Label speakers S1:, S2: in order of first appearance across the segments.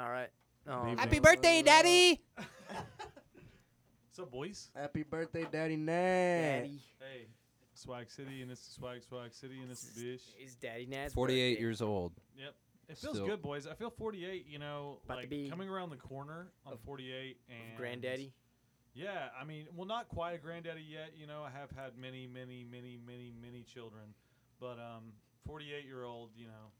S1: All right. Oh,
S2: Baby.
S1: man.
S2: Happy
S1: birthday, Daddy.
S2: What's up, boys?
S3: Happy birthday, Daddy Nat.
S1: Daddy.
S2: Hey, Swag City, and this is Swag Swag City, and this is Bish.
S1: It's Daddy Nat's
S4: 48
S1: birthday.
S4: years old.
S2: Yep. It feels
S4: Still-
S2: good, boys. I feel 48. You know,
S1: About to
S2: like
S1: be
S2: coming around the corner on
S1: of-
S2: 48 and
S1: Of Granddaddy.
S2: Yeah, I mean, well, not quite a granddaddy yet. You know, I have had many, many, many, many, many children, but um, 48 year old, you know,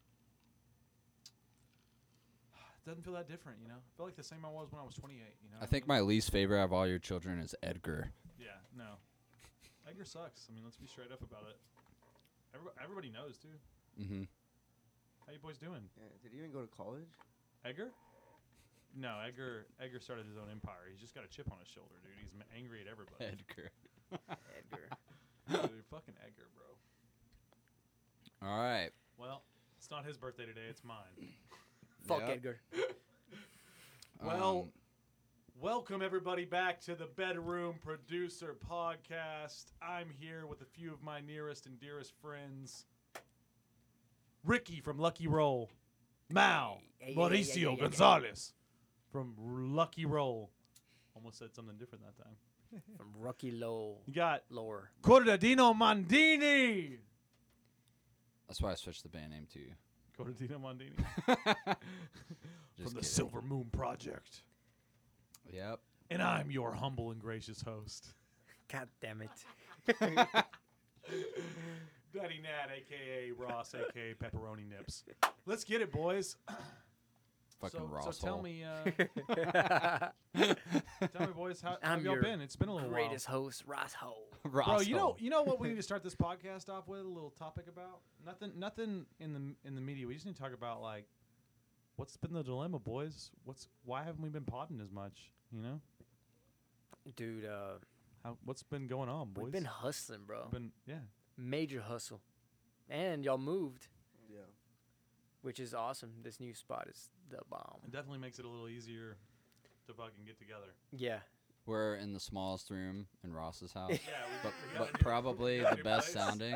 S2: doesn't feel that different. You know, I feel like the same I was when I was 28. You know,
S4: I think my least favorite of all your children is Edgar.
S2: yeah, no, Edgar sucks. I mean, let's be straight up about it. Everybody, everybody knows too.
S4: Mm-hmm.
S2: How you boys doing?
S3: Yeah, did he even go to college?
S2: Edgar? No, Edgar. Edgar started his own empire. He's just got a chip on his shoulder, dude. He's m- angry at everybody.
S4: Edgar.
S1: Edgar.
S2: dude, fucking Edgar, bro.
S4: All right.
S2: Well, it's not his birthday today. It's mine.
S1: Fuck
S4: Yep.
S1: Edgar.
S2: Well,
S4: Um,
S2: welcome everybody back to the Bedroom Producer Podcast. I'm here with a few of my nearest and dearest friends. Ricky from Lucky Roll, Mal,
S1: Hey, hey, hey, hey,
S2: Mauricio
S1: hey, hey, hey.
S2: Gonzalez from Lucky Roll. Almost said something different that time.
S1: From Rocky Low.
S2: You got
S1: Lower.
S2: Cordadino Mandini.
S4: that's why I switched the band name to.
S2: Cordadino Mondini from the
S4: kidding.
S2: Silver Moon Project.
S4: Yep.
S2: And I'm your humble and gracious host.
S1: God damn it.
S2: Daddy Nat, aka Ross, aka Pepperoni Nips. Let's get it, boys.
S4: Fucking
S2: so,
S4: Ross
S2: so tell me, uh, tell me, boys, how, how have y'all been? It's been a little while.
S1: Greatest host, Ross Ho.
S4: Ross
S2: while. Bro, you know, you know what we need to start this podcast off with? A little topic about nothing, nothing in the in the media. We just need to talk about like what's been the dilemma, boys. What's why haven't we been podding as much? You know,
S1: Dude, uh,
S2: how what's been going on, boys?
S1: we've been hustling, bro.
S2: been yeah.
S1: Major hustle. And y'all moved,
S3: Yeah.
S1: which is awesome. This new spot is the bomb.
S2: It definitely makes it a little easier to fucking get together.
S1: Yeah.
S4: We're in the smallest room in Ross's house,
S2: Yeah, we,
S4: but,
S2: we
S4: but probably
S2: we got a
S4: the best
S2: place.
S4: sounding.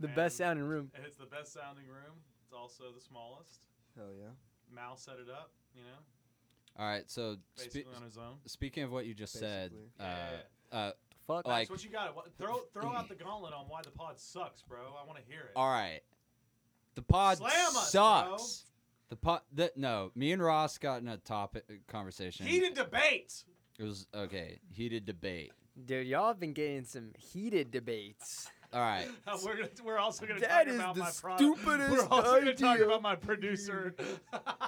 S1: The
S2: And-
S1: best sounding room.
S2: And it's the best sounding room. It's also the smallest.
S3: Hell yeah.
S2: Mal set it up, you know,
S4: All right. So spe-
S2: on his own.
S4: speaking of what you just said, uh,
S2: Yeah.
S4: uh,
S1: Fuck.
S4: Like-
S2: That's what you got. What, throw throw out the gauntlet on why the pod sucks, bro. I want to hear it.
S4: all right, the pod
S2: Slam us,
S4: sucks. The pod. The, no, me and Ross got in a topic conversation.
S2: Heated debate.
S4: It was okay. Heated debate.
S1: Dude, y'all have been getting some heated debates.
S4: All right.
S2: we're gonna, we're also gonna talk
S1: is
S2: about
S1: the
S2: my product.
S1: stupidest
S2: We're also gonna talk
S1: idea.
S2: about my producer,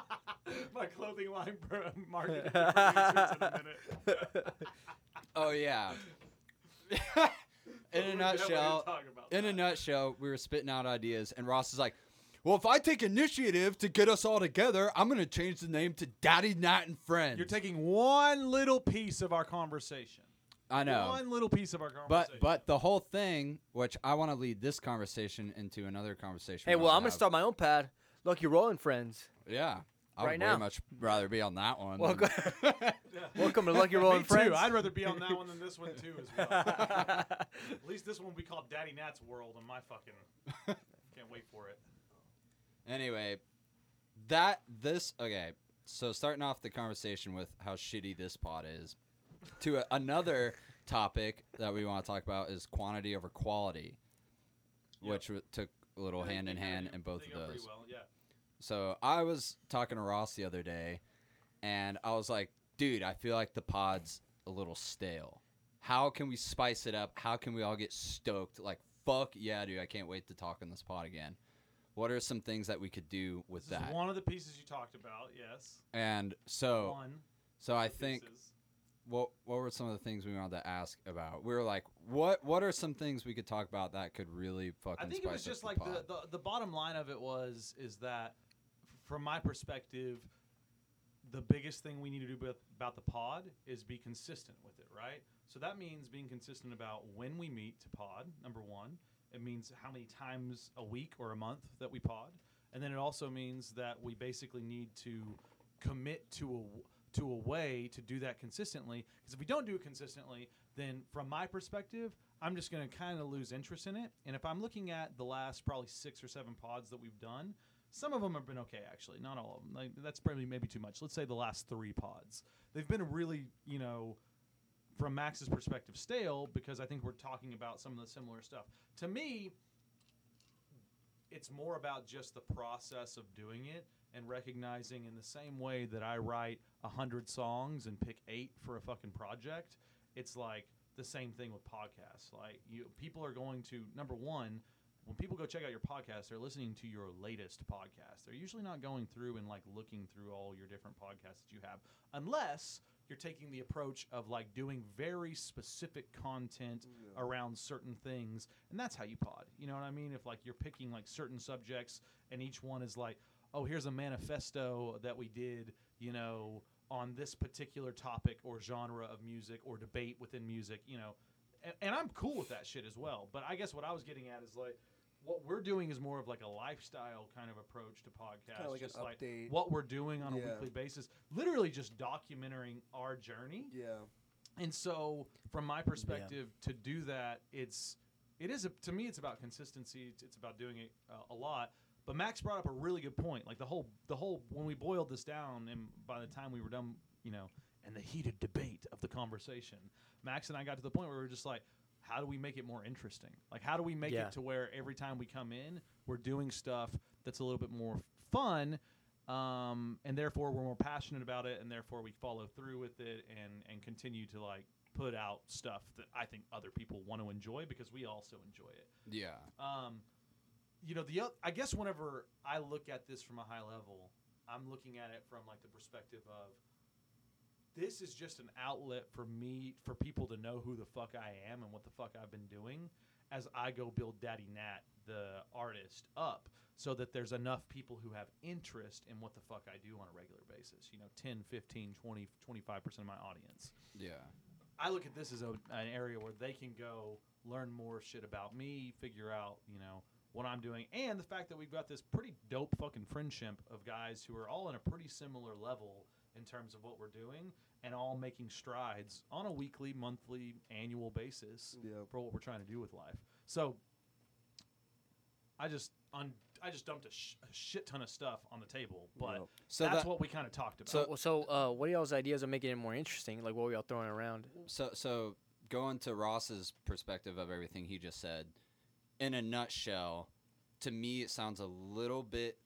S2: my clothing line pro- marketing producers in a minute.
S4: Oh yeah. in
S2: We're
S4: a
S2: definitely gonna
S4: nutshell,
S2: talk about
S4: in a
S2: that.
S4: nutshell, we were spitting out ideas, and Ross is like, "Well, if I take initiative to get us all together, I'm gonna change the name to Daddy Nat and Friends."
S2: You're taking one little piece of our conversation.
S4: I know,
S2: One little piece of our conversation.
S4: but but the whole thing, which I want to lead this conversation into another conversation.
S1: Hey, well, I'm gonna start my own pad. Lucky Rolling Friends.
S4: Yeah, I
S1: right
S4: would
S1: now.
S4: way much rather be on that one.
S1: Welcome,
S4: than-
S1: welcome to Lucky
S2: Me
S1: Rolling
S2: too.
S1: Friends.
S2: I'd rather be on that one than this one too. As well. At least this one will be called Daddy Nat's World on my fucking. Can't wait for it.
S4: Anyway, that this okay. So starting off the conversation with how shitty this pod is, to a, another topic that we want to talk about is quantity over quality,
S2: Yep.
S4: which w- took a little hand in hand in both of those.
S2: Well. Yeah.
S4: So I was talking to Ross the other day, and I was like, "Dude, I feel like the pod's a little stale. How can we spice it up? How can we all get stoked? Like, fuck yeah, dude! I can't wait to talk on this pod again. What are some things that we could do with
S2: This
S4: that?"
S2: one of the pieces you talked about. Yes.
S4: And so,
S2: One.
S4: so I think
S2: pieces.
S4: what what were some of the things we wanted to ask about? We were like, what what are some things we could talk about that could really fucking
S2: I think it was just
S4: up
S2: like
S4: the,
S2: the, the the bottom line of it was is that from my perspective the biggest thing we need to do about, about the pod is be consistent with it right so that means being consistent about when we meet to pod number one it means how many times a week or a month that we pod and then it also means that we basically need to commit to a to a way to do that consistently because if we don't do it consistently then from my perspective i'm just going to kind of lose interest in it and if i'm looking at the last probably six or seven pods that we've done Some of them have been okay, actually. Not all of them. Like, that's probably maybe too much. Let's say the last three pods. They've been really, you know, from Max's perspective, stale because I think we're talking about some of the similar stuff. To me, it's more about just the process of doing it and recognizing in the same way that I write a hundred songs and pick eight for a fucking project, it's like the same thing with podcasts. Like you, people are going to number one, when people go check out your podcast, they're listening to your latest podcast. They're usually not going through and like looking through all your different podcasts that you have, unless you're taking the approach of like doing very specific content around certain things, and that's how you pod. You know what I mean? If like you're picking like certain subjects, and each one is like, oh, here's a manifesto that we did, you know, on this particular topic or genre of music or debate within music, you know, and, and I'm cool with that shit as well. But I guess what I was getting at is like. What we're doing is more of like a lifestyle kind of approach to podcasts,
S3: like an
S2: like
S3: update.
S2: what we're doing on a
S3: Yeah.
S2: weekly basis. Literally just documenting our journey.
S3: Yeah.
S2: And so, from my perspective, to do that, it's it is a, to me, it's about consistency. It's, it's about doing it uh, a lot. But Max brought up a really good point. Like the whole the whole when we boiled this down, and by the time we were done, you know, and the heated debate of the conversation, Max and I got to the point where we were just like, how do we make it more interesting? Like, how do we make
S1: Yeah.
S2: it to where every time we come in, we're doing stuff that's a little bit more fun, um, and therefore we're more passionate about it, and therefore we follow through with it and and continue to like put out stuff that I think other people want to enjoy because we also enjoy it.
S4: Yeah.
S2: Um, you know, the oth- I guess whenever I look at this from a high level, I'm looking at it from like the perspective of this is just an outlet for me for people to know who the fuck I am and what the fuck I've been doing as I go build Daddy Nat the artist up so that there's enough people who have interest in what the fuck I do on a regular basis. You know, 10, 15, 20, 25% of my audience.
S4: Yeah.
S2: I look at this as a, an area where they can go learn more shit about me, figure out, you know, what I'm doing, and the fact that we've got this pretty dope fucking friendship of guys who are all in a pretty similar level in terms of what we're doing and all making strides on a weekly, monthly, annual basis
S3: Yeah.
S2: for what we're trying to do with life. So I just un- I just dumped a, sh- a shit ton of stuff on the table, but
S3: Yep.
S4: So
S2: that's
S4: that,
S2: what we kind of talked about.
S4: So-
S1: so uh, what are y'all's ideas of making it more interesting? Like, what were y'all throwing around?
S4: so so going to Ross's perspective of everything he just said, in a nutshell, to me it sounds a little bit.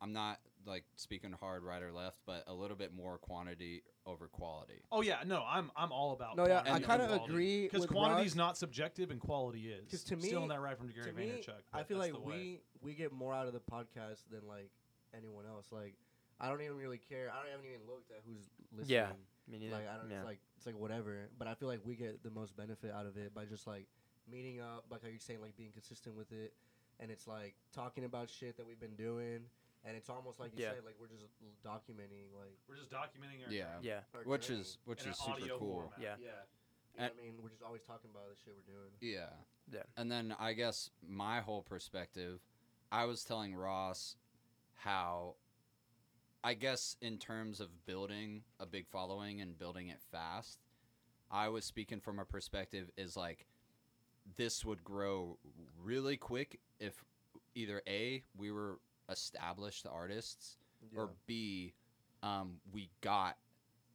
S4: I'm not like speaking hard right or left, but a little bit more quantity over quality.
S2: oh yeah, no, I'm I'm all about
S3: No, yeah,
S4: I
S3: kinda agree
S2: because quantity is not subjective and quality is.
S3: 'Cause to me,
S2: stealing
S3: me-
S2: that right from Gary
S3: to me,
S2: Vaynerchuk.
S3: I feel like we we get more out of the podcast than like anyone else. Like I don't even really care. I don't haven't even looked at who's listening.
S1: Yeah, I mean,
S3: Like I don't.
S1: yeah.
S3: It's like it's like whatever. But I feel like we get the most benefit out of it by just like meeting up, like how you're saying, like being consistent with it, and it's like talking about shit that we've been doing, and it's almost like you
S1: Yeah.
S3: said, like we're just documenting like
S2: We're just documenting our
S4: Yeah.
S2: journey
S1: yeah,
S3: our
S4: Which
S3: journey.
S4: is which
S2: in
S4: is
S2: an
S4: super
S2: audio
S4: cool.
S2: format.
S1: Yeah.
S3: yeah. You know
S4: And-
S3: what I mean, we're just always talking about the shit we're doing.
S4: Yeah.
S1: Yeah.
S4: And then I guess my whole perspective, I was telling Ross how I guess in terms of building a big following and building it fast, I was speaking from a perspective is like this would grow really quick if either A, we were established artists or B, um, we got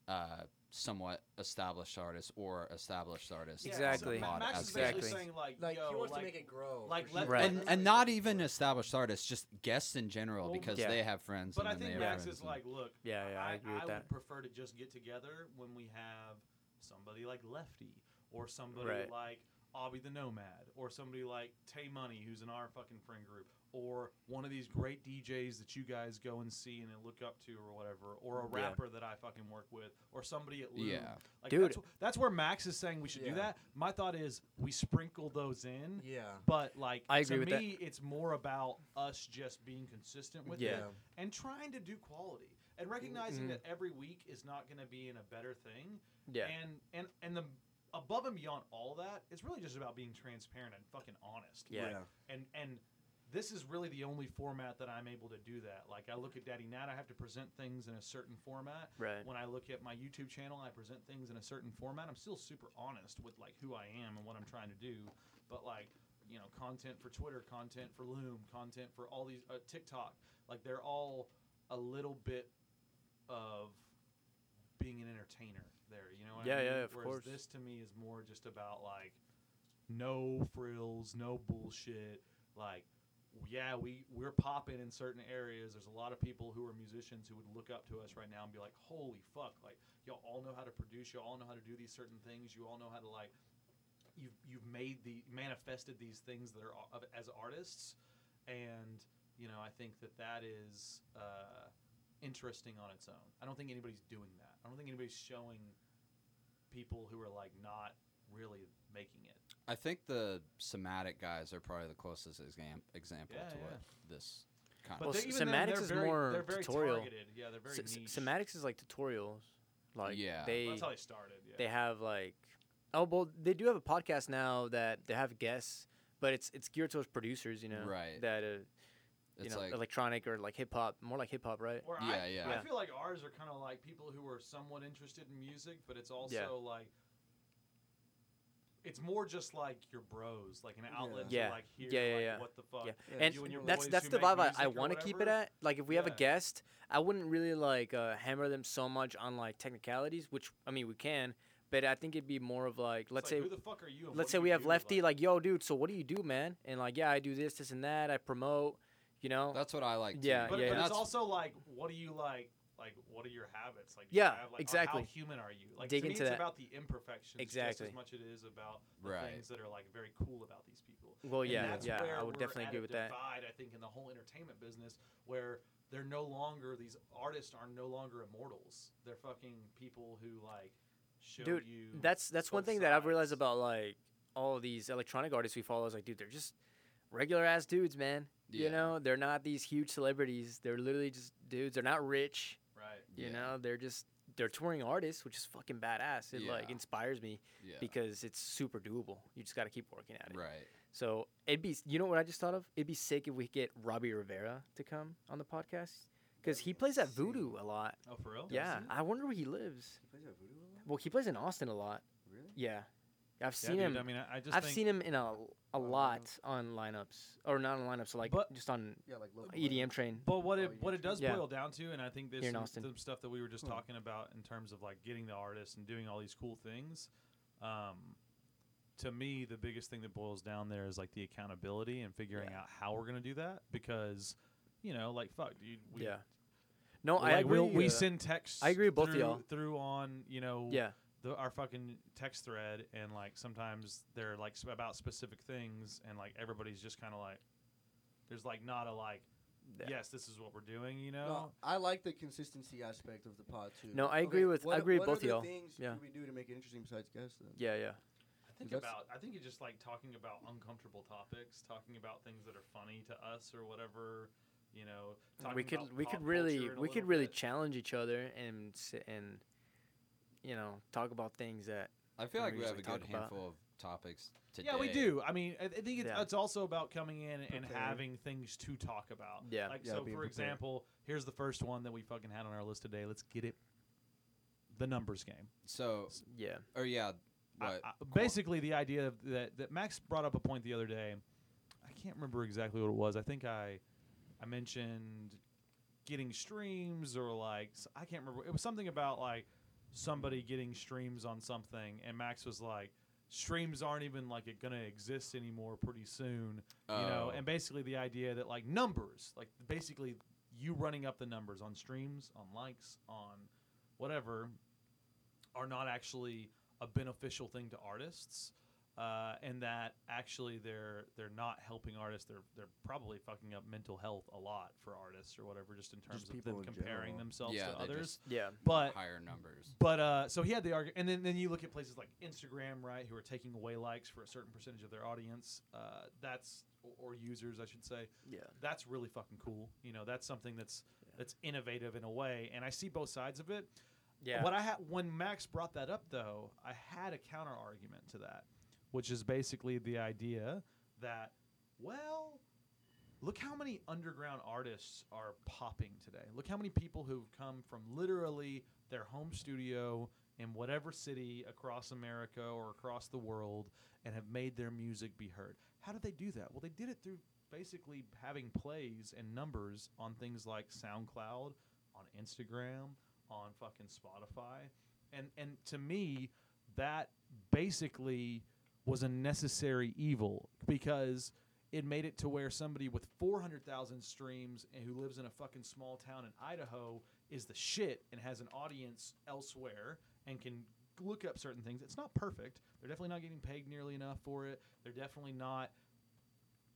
S4: uh, somewhat established artists or established artists.
S2: Yeah,
S1: Exactly.
S2: So Max is basically
S1: Exactly.
S2: saying like,
S3: Like
S2: yo,
S3: he wants
S2: like,
S3: to make it grow.
S2: like, let-
S3: sure.
S1: Right.
S4: and and not even established artists, just guests in general,
S2: Well,
S4: because
S1: Yeah.
S4: they have friends.
S2: But I
S4: and then
S2: think Max is like, look,
S1: Yeah, yeah, I agree with
S2: would
S1: that.
S2: prefer to just get together when we have somebody like Lefty or somebody
S1: Right.
S2: like Obby the Nomad or somebody like Tay Money, who's in our fucking friend group, or one of these great DJs that you guys go and see and look up to or whatever, or a
S1: Yeah.
S2: rapper that I fucking work with, or somebody at Loom.
S4: Yeah.
S2: Like
S1: Dude.
S2: That's, that's where Max is saying we should do that. My thought is we sprinkle those in.
S3: yeah.
S2: But like
S1: I agree
S2: to
S1: with that.
S2: me, it's more about us just being consistent with
S1: Yeah.
S2: it and trying to do quality and recognizing
S1: Mhm.
S2: that every week is not going to be in a better thing.
S1: yeah,
S2: And and and the above and beyond all that, it's really just about being transparent and fucking honest.
S1: Yeah.
S2: Like, and and this is really the only format that I'm able to do that. Like I look at Daddy Nat, I have to present things in a certain format.
S1: right.
S2: When I look at my YouTube channel, I present things in a certain format. I'm still super honest with like who I am and what I'm trying to do. But like you know content for Twitter, content for Loom, content for all these uh, TikTok. Like they're all a little bit of being an entertainer there. You know what
S1: Yeah,
S2: I mean?
S1: yeah, of
S2: Whereas
S1: course.
S2: This to me is more just about like no frills, no bullshit. Like yeah, we we're popping in certain areas. There's a lot of people who are musicians who would look up to us right now and be like, "Holy fuck! Like y'all all know how to produce. You all know how to do these certain things. You all know how to like you've you've made the manifested these things that are of- as artists, and you know I think that that is uh, interesting on its own. I don't think anybody's doing that. I don't think anybody's showing people who are like not really making it.
S4: I think the somatic guys are probably the closest exam- example
S2: Yeah,
S4: to
S2: yeah.
S4: what this kind
S1: Well,
S4: of.
S2: they-
S1: s-
S2: even then,
S1: Semantics is
S2: very-
S1: more
S2: they're very
S1: tutorial.
S2: targeted. Yeah, they're very
S1: S-
S2: niche.
S1: Semantics is like tutorials. Like
S4: Yeah.
S1: they
S2: That's how they started. Yeah.
S1: they have like oh well they do have a podcast now that they have guests, but it's it's geared towards producers. You know,
S4: Right.
S1: That uh, you
S4: it's
S1: know
S4: like
S1: electronic or like hip hop, more like hip hop, right?
S2: Or
S4: Yeah,
S2: I,
S4: yeah.
S2: I feel like ours are kind of like people who are somewhat interested in music, but it's also
S1: Yeah.
S2: like it's more just like your bros, like an outlet
S1: Yeah.
S2: to like hear
S1: Yeah, yeah,
S2: like,
S1: yeah.
S2: what the fuck.
S1: Yeah.
S3: Yeah,
S1: and
S2: you and your
S1: that's that's the vibe I, I want to keep it at. Like if we have a guest, I wouldn't really like uh, hammer them so much on like technicalities, which I mean we can, but I think it'd be more of like let's
S2: like,
S1: say
S2: who the fuck are you?
S1: let's say
S2: do
S1: we have? Lefty like yo dude, so what do you do, man? And like yeah, I do this, this, and that. I promote, you know.
S4: that's what I like.
S1: Yeah,
S2: but,
S1: yeah,
S2: but
S1: yeah.
S2: it's also like, what do you like? Like, what are your habits? Like,
S1: Yeah,
S2: have, like,
S1: exactly.
S2: How human are you? Like,
S1: Dig
S2: to me,
S1: into
S2: it's
S1: that.
S2: about the imperfections just
S1: Exactly.
S2: as much as it is about the
S4: Right.
S2: things that are like very cool about these people.
S1: Well,
S2: And
S1: yeah,
S2: that's
S1: yeah,
S2: where
S1: I would definitely agree
S2: a
S1: with that.
S2: I think in the whole entertainment business, where they're no longer these artists are no longer immortals. They're fucking people who like show
S1: Dude,
S2: you.
S1: That's that's one
S2: both
S1: thing that I've realized about like all these electronic artists we follow. Is like, dude, they're just regular ass dudes, man. You know, they're not these huge celebrities. They're literally just dudes. They're not rich.
S2: Right.
S1: You
S4: Yeah.
S1: know, they're just they're touring artists, which is fucking badass. It like inspires me
S4: Yeah.
S1: because it's super doable. You just got to keep working at it.
S4: right.
S1: So it'd be, you know what I just thought of? It'd be sick if we could get Robbie Rivera to come on the podcast because he plays at Voodoo a lot.
S2: Oh, for real?
S1: Yeah, I wonder where he lives.
S3: He plays at Voodoo a lot?
S1: Well, he plays in Austin a lot.
S3: Really?
S1: Yeah, I've
S2: Yeah,
S1: seen
S2: dude,
S1: him.
S2: I mean, I I just
S1: I've
S2: think
S1: seen him in a a lot on lineups or not on lineups, like
S2: But-
S1: just on
S3: Yeah, like local.
S1: EDM train.
S2: But what
S3: Oh,
S2: it
S3: you
S2: what it does
S1: Yeah.
S2: boil down to, and I think this
S1: Here in
S2: is
S1: Austin.
S2: the stuff that we were just
S3: Huh.
S2: talking about in terms of like getting the artists and doing all these cool things. Um, to me, the biggest thing that boils down there is like the accountability and figuring
S1: Yeah.
S2: out how we're gonna do that because, you know, like fuck, dude. We,
S1: yeah. No, I
S2: like,
S1: agree.
S2: we'll- we
S1: uh,
S2: send texts.
S1: I agree with both of
S2: through,
S1: y'all.
S2: through on you know
S1: Yeah,
S2: the, our fucking text thread, and like sometimes they're like sp- about specific things, and like everybody's just kind of like, there's like not a like,
S1: Yeah.
S2: yes, this is what we're doing, you know.
S3: No, I like the consistency aspect of the pod too.
S1: No, I agree with- I
S3: what-
S1: agree with
S3: what
S1: both
S3: other
S1: y'all.
S3: Things
S1: Yeah.
S3: can we do to make it interesting besides guests? Then?
S1: yeah, yeah.
S2: I think
S3: that's-
S2: about I think it's just like talking about uncomfortable topics, talking about things that are funny to us or whatever, you know. Talking
S1: we could
S2: about
S1: we
S2: pop
S1: could really
S2: in a
S1: we could
S2: little
S1: really
S2: bit.
S1: challenge each other and s- and you know talk about things that
S4: I feel like
S1: we
S4: we have a good
S1: talk about-
S4: handful of topics today.
S2: Yeah, we do. I mean, I, I think it's,
S1: Yeah.
S2: it's also about coming in and
S3: Prepared.
S2: having things to talk about.
S1: Yeah.
S2: Like
S3: Yeah,
S2: so, for
S3: prepared.
S2: example, here's the first one that we fucking had on our list today. Let's get it. The numbers game.
S4: So,
S1: yeah
S4: or yeah,
S2: I-
S4: what?
S2: I- basically, the idea of that that Max brought up a point the other day. I can't remember exactly what it was. I think I I mentioned getting streams or like I can't remember. It was something about like somebody getting streams on something, and Max was like, "Streams aren't even like it gonna exist anymore pretty soon." You know,
S4: Oh.
S2: and basically the idea that like numbers, like basically you running up the numbers on streams, on likes, on whatever, are not actually a beneficial thing to artists, uh, and that actually they're they're not helping artists. They're they're probably fucking up mental health a lot for artists or whatever, just in terms of
S3: people
S2: them comparing
S3: general.
S2: themselves
S4: Yeah,
S2: to others.
S4: just-
S1: yeah
S2: But
S4: higher numbers.
S2: but uh, so he had the argument, and then, then you look at places like Instagram, right, who are taking away likes for a certain percentage of their audience. Uh, that's or, or users, I should say.
S1: yeah
S2: That's really fucking cool. You know, that's something that's that's innovative in a way, and I see both sides of it.
S1: yeah
S2: What I had when Max brought that up, though, I had a counter argument to that, which is basically the idea that, well, look how many underground artists are popping today. Look how many people who've come from literally their home studio in whatever city across America or across the world and have made their music be heard. How did they do that? Well, they did it through basically having plays and numbers on things like SoundCloud, on Instagram, on fucking Spotify. And and to me, that basically was a necessary evil because it made it to where somebody with 400,000 streams and who lives in a fucking small town in Idaho is the shit and has an audience elsewhere and can look up certain things. It's not perfect. They're definitely not getting paid nearly enough for it. They're definitely not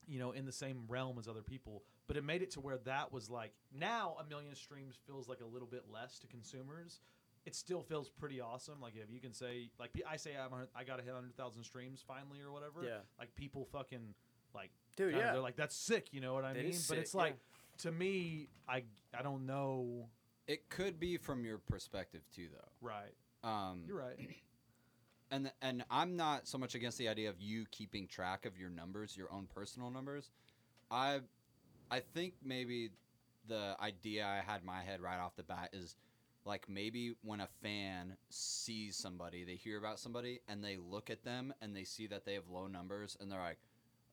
S2: you know in the same realm as other people, but it made it to where that was like now a million streams feels like a little bit less to consumers. It still feels pretty awesome. Like if you can say, like I say, I'm, a- I got to hit hundred thousand streams finally or whatever.
S1: Yeah.
S2: Like people fucking like
S1: Dude,
S2: kinda-
S1: yeah.
S2: they're like that's sick. You know what I
S1: That
S2: mean?
S1: is
S2: but
S1: sick,
S2: it's like
S1: yeah.
S2: to me, I I don't know.
S4: It could be from your perspective too, though.
S2: Right.
S4: Um,
S2: You're right.
S4: and and I'm not so much against the idea of you keeping track of your numbers, your own personal numbers. I I think maybe the idea I had in my head right off the bat is like maybe when a fan sees somebody, they hear about somebody and they look at them and they see that they have low numbers and they're like,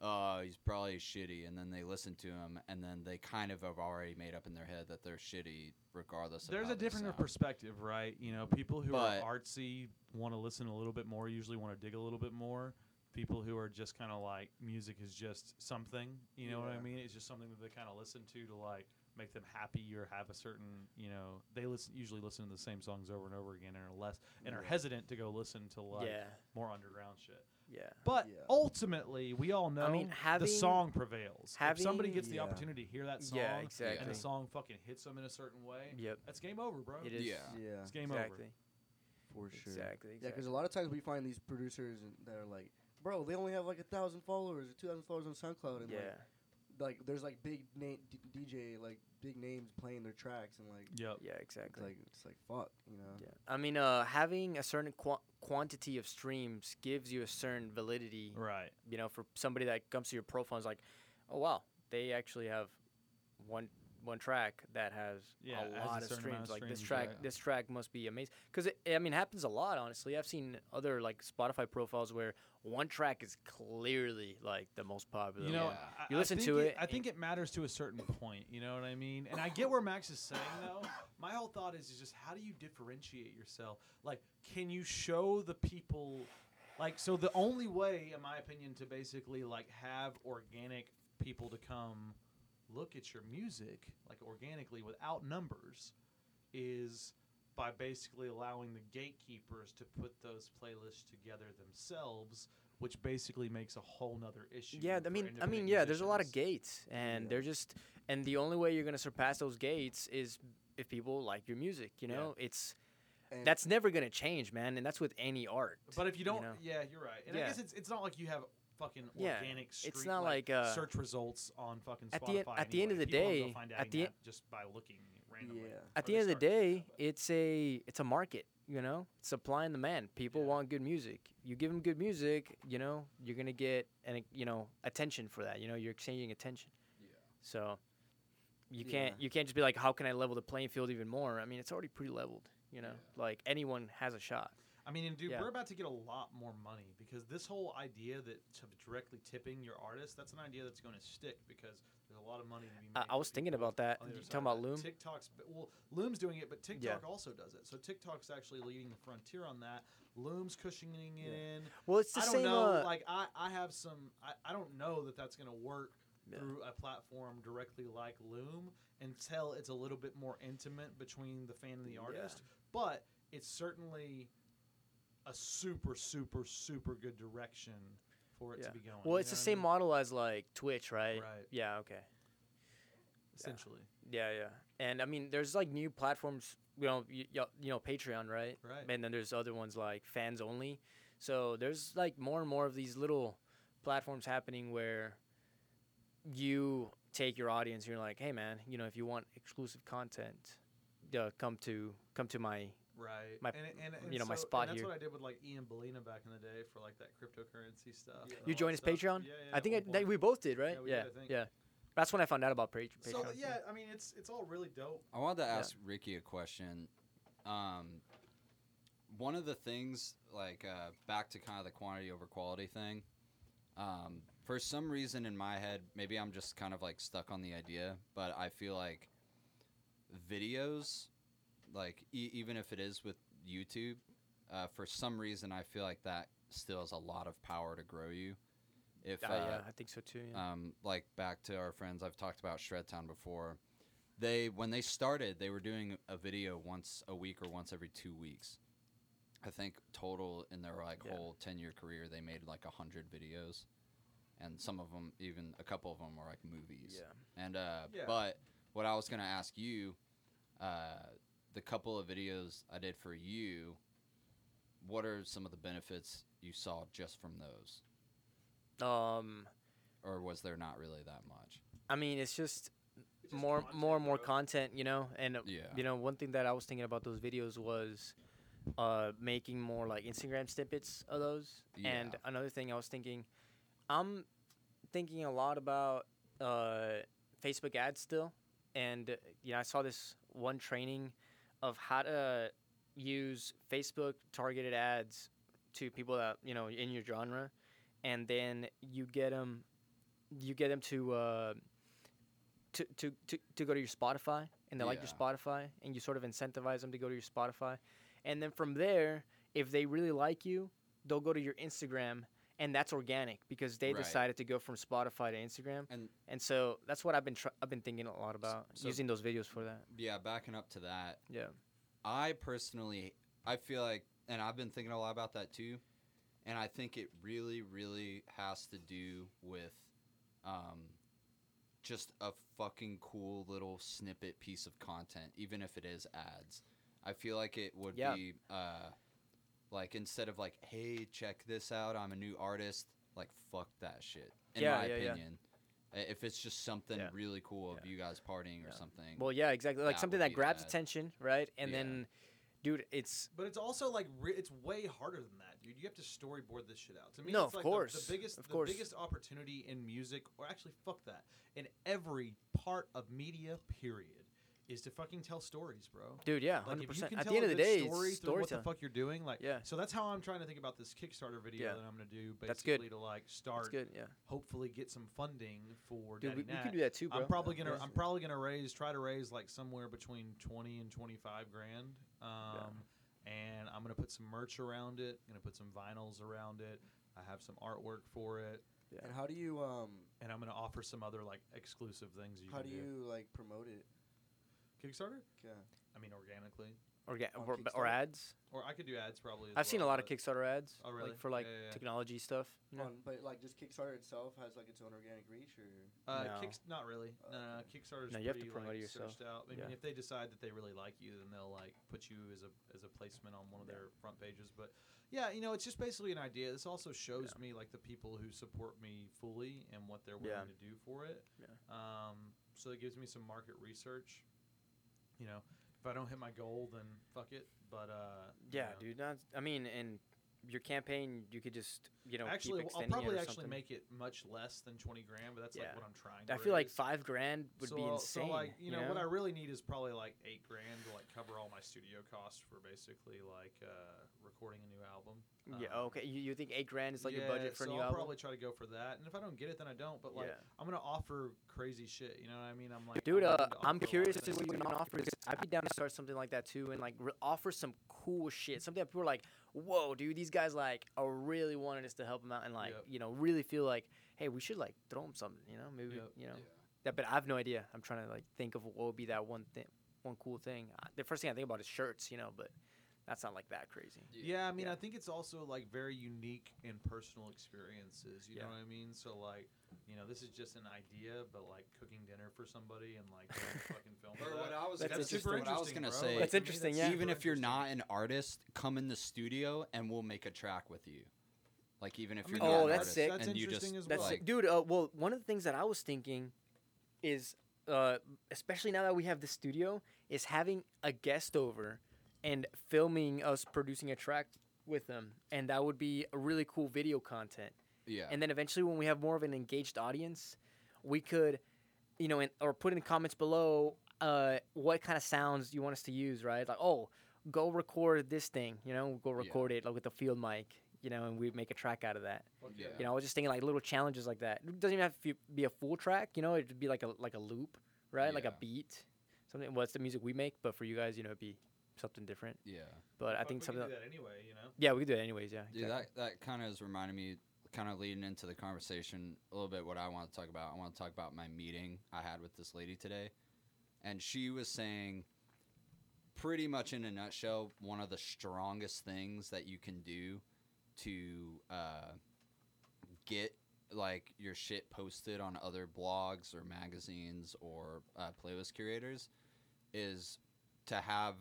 S4: "Oh, he's probably shitty." And then they listen to him and then they kind of have already made up in their head that they're shitty regardless of
S2: There's
S4: how
S2: a
S4: they
S2: different
S4: sound.
S2: perspective, right? You know, people who
S4: But-
S2: are artsy want to listen a little bit more, usually want to dig a little bit more. People who are just kind of like music is just something, you know what I
S3: Yeah.
S2: mean? It's just something that they kind of listen to to like make them happy or have a certain, you know, they listen usually listen to the same songs over and over again and are less and are hesitant to go listen to like
S1: yeah,
S2: more underground shit.
S1: yeah.
S2: But
S3: Yeah.
S2: ultimately, we all know
S1: mean,
S2: the song prevails. if somebody
S1: having-
S2: gets the
S3: Yeah.
S2: opportunity to hear that song
S1: Yeah,
S2: and
S1: exactly.
S2: the song fucking hits them in a certain way,
S1: Yep.
S2: that's game over, bro.
S1: It is.
S4: Yeah.
S3: Yeah,
S2: It's game
S1: exactly.
S2: over.
S3: for sure.
S1: Exactly.
S3: Yeah, because a lot of times we find these producers and that are like, bro, they only have like a thousand followers or two thousand followers on SoundCloud, and
S1: yeah.
S3: Like, like there's like big name d- DJ like big names playing their tracks, and like,
S2: Yep.
S1: Yeah.
S3: it's
S1: Exactly.
S3: like it's like fuck, you know.
S1: Yeah. I mean, uh, having a certain qu- quantity of streams gives you a certain validity.
S2: Right.
S1: You know, for somebody that comes to your profile and is like, oh wow, they actually have one one track that has
S2: Yeah, it
S1: a
S2: has a
S1: lot of streams.
S2: of
S1: like this track,
S2: right.
S1: this track must be amazing. Because it, I mean, it happens a lot. Honestly, I've seen other like Spotify profiles where one track is clearly like the most popular.
S2: You know,
S1: one. You
S2: I
S1: listen to it
S2: I think it matters to a certain point. You know what I mean? And I get where Max is saying though. My whole thought is, is just how do you differentiate yourself? Like, can you show the people? Like, so the only way, in my opinion, to basically like have organic people to come look at your music like organically without numbers is by basically allowing the gatekeepers to put those playlists together themselves which basically makes a whole nother issue
S1: Yeah, I mean, I mean, yeah. There's a lot of gates, and
S3: Yeah.
S1: they're just, and the only way you're gonna surpass those gates is if people like your music. You
S2: Yeah.
S1: know, it's
S3: And
S1: that's never gonna change, man, and that's with any art.
S2: but if you don't
S1: know?
S2: yeah you're right and i guess it's, it's not like you have fucking
S1: Yeah,
S2: organic
S1: it's not like, uh,
S2: search results on fucking Spotify
S1: at the end- at the end of the
S2: People
S1: day-
S2: find
S1: at the
S2: just by looking randomly
S3: Yeah.
S1: At the end of the day, it's a it's a market. You know, supply and demand. People
S2: Yeah.
S1: want good music. You give them good music, you know, you're gonna get an you know attention for that. You know, you're exchanging attention.
S4: Yeah.
S1: So you can't you can't just be like, how can I level the playing field even more? I mean, it's already pretty leveled. You know,
S4: Yeah.
S1: like anyone has a shot.
S2: I mean, and dude,
S1: Yeah.
S2: we're about to get a lot more money because this whole idea that to directly tipping your artist, that's an idea that's going to stick because there's a lot of money to be made.
S1: I, I was thinking about that. You talking about Loom?
S2: TikTok's well, Loom's doing it, but
S1: Yeah.
S2: TikTok also does it. So TikTok's actually leading the frontier on that. Loom's cushioning it
S1: Yeah.
S2: in.
S1: Well, it's the
S2: I don't
S1: same.
S2: know.
S1: uh,
S2: like I, I have some. I, I don't know that that's going to work
S1: Yeah.
S2: through a platform directly like Loom until it's a little bit more intimate between the fan and the
S1: Yeah.
S2: artist. But it's certainly a super, super, super good direction for it
S1: Yeah.
S2: to be going.
S1: well,
S2: you
S1: it's
S2: know
S1: the
S2: what I
S1: same
S2: mean?
S1: model as like Twitch, right?
S2: Right.
S1: Yeah. Okay.
S2: Essentially.
S1: Yeah, yeah. And I mean, there's like new platforms. You know, you, you know, Patreon, right?
S2: Right.
S1: And then there's other ones like fans only. So there's like more and more of these little platforms happening where you take your audience. and You're like, hey man, you know, if you want exclusive content, uh, come to come to my
S2: Right.
S1: my-
S2: and, and, and
S1: you know, my spot
S2: and that's
S1: here.
S2: what I did with like Ian Balina back in the day for like that cryptocurrency stuff. and
S1: you
S2: all
S1: joined
S2: that
S1: his
S2: stuff.
S1: Patreon.
S2: Yeah, yeah,
S1: I think I, that we both did, right?
S2: Yeah, we
S1: yeah,
S2: did, I think.
S1: yeah. That's when I found out about Pat- Patreon.
S2: So yeah, I mean it's it's all really dope.
S4: I wanted to
S1: Yeah.
S4: ask Ricky a question. Um, one of the things, like uh, back to kind of the quantity over quality thing, um, for some reason in my head, maybe I'm just kind of like stuck on the idea, but I feel like videos, like e- even if it is with YouTube, uh, for some reason I feel like that still has a lot of power to grow you. If
S1: Uh,
S4: uh,
S1: yeah, I think so too. Yeah.
S4: um, like back to our friends, I've talked about Shredtown before. They when they started, they were doing a video once a week or once every two weeks. I think total in their like
S1: Yeah.
S4: whole ten year career, they made like a hundred videos, and some of them, even a couple of them, were like movies.
S1: yeah.
S4: And uh,
S2: Yeah.
S4: but what I was gonna ask you, uh, the couple of videos I did for you, what are some of the benefits you saw just from those,
S1: Um,
S4: or was there not really that much?
S1: I mean, it's just
S2: It's just
S1: more,
S2: content,
S1: more and more
S2: bro.
S1: content, you know. And
S4: Yeah.
S1: you know, one thing that I was thinking about those videos was uh, making more like Instagram snippets of those. And another thing I was thinking, I'm thinking a lot about uh, Facebook ads still. And uh, you know, I saw this one training of how to use Facebook targeted ads to people that you know in your genre, and then you get them, you get them to. Uh, to, to, to, to go to your Spotify and they like your Spotify and you sort of incentivize them to go to your Spotify. And then from there, if they really like you, they'll go to your Instagram and that's organic because they
S4: Right.
S1: decided to go from Spotify to Instagram.
S4: And
S1: And so that's what I've been tr- I've been thinking a lot about
S4: so-
S1: using those videos for that.
S4: yeah, backing up to that,
S1: Yeah.
S4: I personally, I feel like, and I've been thinking a lot about that too, and I think it really, really has to do with, um, just a fucking cool little snippet piece of content, even if it is ads. I feel like it would
S1: Yeah.
S4: be, uh, like instead of like, hey, check this out, I'm a new artist. Like, fuck that shit. In
S1: Yeah,
S4: my
S1: yeah, yeah.
S4: opinion, I- if it's just something
S1: Yeah.
S4: really cool of
S1: Yeah.
S4: you guys partying or
S1: Yeah.
S4: something.
S1: Well, yeah, exactly. Like
S4: That
S1: something that grabs
S4: bad.
S1: attention, right? And
S4: Yeah.
S1: then, dude, it's
S2: But it's also like re- it's way harder than that, dude. You have to storyboard this shit out. To me,
S1: No,
S2: it's
S1: of
S2: like the-
S1: course,
S2: the, biggest
S1: of
S2: the
S1: course.
S2: biggest opportunity in music, or actually, fuck that, in every part of media, period, is to fucking tell stories, bro.
S1: dude, yeah, hundred
S2: if you
S1: percent. At the end of the day,
S2: story
S1: it's
S2: through what the fuck you're doing, like
S1: Yeah.
S2: So that's how I'm trying to think about this Kickstarter video
S1: Yeah.
S2: that I'm gonna do. Basically,
S1: That's good.
S2: to like
S1: That's
S2: start,
S1: good. Yeah,
S2: hopefully get some funding for
S1: dude,
S2: Daddy
S1: we, we
S2: Nat.
S1: could do that too, bro.
S2: I'm probably
S1: Yeah.
S2: gonna
S1: Yeah.
S2: I'm probably gonna raise try to raise like somewhere between twenty and twenty five grand. Um, and I'm gonna put some merch around it. I'm gonna put some vinyls around it. I have some artwork for it,
S1: Yeah.
S3: And how do you um
S2: and I'm gonna offer some other like exclusive things. You
S3: how
S2: can
S3: do you like promote it?
S2: Kickstarter?
S3: Yeah.
S2: I mean organically,
S1: Orga- or, or ads.
S2: or I could do ads probably. As
S1: I've seen a lot of Kickstarter ads.
S2: Oh, really?
S1: Like for like
S2: Yeah, yeah, yeah.
S1: technology stuff. You know?
S3: On, but like just Kickstarter itself has like its own organic reach or
S2: Uh,
S1: No.
S2: Kicks, not really. No, no,
S3: Uh,
S2: Kickstarter's
S1: No, you have to
S2: pretty,
S1: promote
S2: like,
S1: yourself.
S2: searched out. I mean,
S1: Yeah.
S2: if they decide that they really like you, then they'll like put you as a as a placement on one of
S1: Yeah.
S2: their front pages. But yeah, you know, it's just basically an idea. This also shows
S1: Yeah.
S2: me like the people who support me fully and what they're willing
S1: Yeah.
S2: to do for it.
S1: Yeah.
S2: Um, so it gives me some market research. You know, if I don't hit my goal, then fuck it. But uh, you
S1: Yeah,
S2: know.
S1: dude. That's, I mean, and your campaign, you could just you know
S2: Actually,
S1: keep
S2: I'll
S1: extending
S2: probably
S1: it or
S2: actually
S1: something.
S2: make it much less than twenty grand, but that's
S1: Yeah.
S2: like what I'm trying. to
S1: I feel like five grand would
S2: so,
S1: be insane.
S2: So like you know,
S1: know
S2: what I really need is probably like eight grand to like cover all my studio costs for basically like uh, recording a new album.
S1: yeah.
S2: Um,
S1: Okay. You, you think eight grand is like
S2: yeah,
S1: your budget for
S2: so
S1: a new
S2: I'll
S1: album?
S2: probably try to go for that, and if I don't get it, then I don't. But like,
S1: Yeah.
S2: I'm gonna offer crazy shit. You know what I mean? I'm like,
S1: Dude,
S2: I'm
S1: uh, I'm
S2: offer a lot
S1: curious to see what you're gonna offer. I'd be down to start something like that too, and like re- offer some cool shit. Something that people are like, "Whoa, dude, these guys like are really wanting us to help them out," and like,
S2: Yep.
S1: you know, really feel like, "Hey, we should like throw them something," you know, maybe,
S2: Yep.
S1: you know. That, but I have no idea. I'm trying to like think of what would be that one thing, one cool thing. The first thing I think about is shirts, you know, but that's not like that crazy.
S2: Yeah, I mean,
S1: Yeah.
S2: I think it's also like very unique and personal experiences. You
S1: Yeah.
S2: know what I mean? So like, you know, this is just an idea, but like cooking dinner for somebody and like fucking film.
S4: Or what. I was
S1: That's
S4: gonna,
S1: interesting.
S4: what I was gonna
S2: bro.
S4: say,
S1: That's
S2: I mean,
S1: interesting, yeah.
S4: even if you're not an artist, come in the studio and we'll make a track with you. Like even if
S2: I
S4: you're
S2: mean,
S4: not
S1: Oh,
S4: an
S1: that's
S4: artist,
S1: sick.
S2: That's
S4: and you just
S2: interesting as
S1: That's
S2: well.
S4: like,
S1: dude. Uh, well, one of the things that I was thinking is, uh, especially now that we have the studio, is having a guest over and filming us producing a track with them, and that would be a really cool video content.
S4: yeah,
S1: And then eventually, when we have more of an engaged audience, we could, you know, in, or put in the comments below uh, what kind of sounds you want us to use, right? Like, oh, go record this thing, you know, go
S4: Yeah.
S1: record it like with the field mic, you know, and we make a track out of that.
S2: Fuck
S4: Yeah.
S1: You know, I was just thinking like little challenges like that. It doesn't even have to be a full track. You know, it'd be like a like a loop, right? Like a beat, something. Well, it's the music we make, but for you guys, you know, it'd be something different.
S4: Yeah.
S1: But I think
S2: we
S1: something.
S2: can do that anyway. You know.
S1: Yeah, we could do it anyways. Yeah.
S4: Dude,
S1: exactly.
S4: that, that kind of is reminding me, kind of leading into the conversation a little bit what I want to talk about. I want to talk about my meeting I had with this lady today. And she was saying, pretty much in a nutshell, one of the strongest things that you can do to uh, get like your shit posted on other blogs or magazines or uh, playlist curators is to have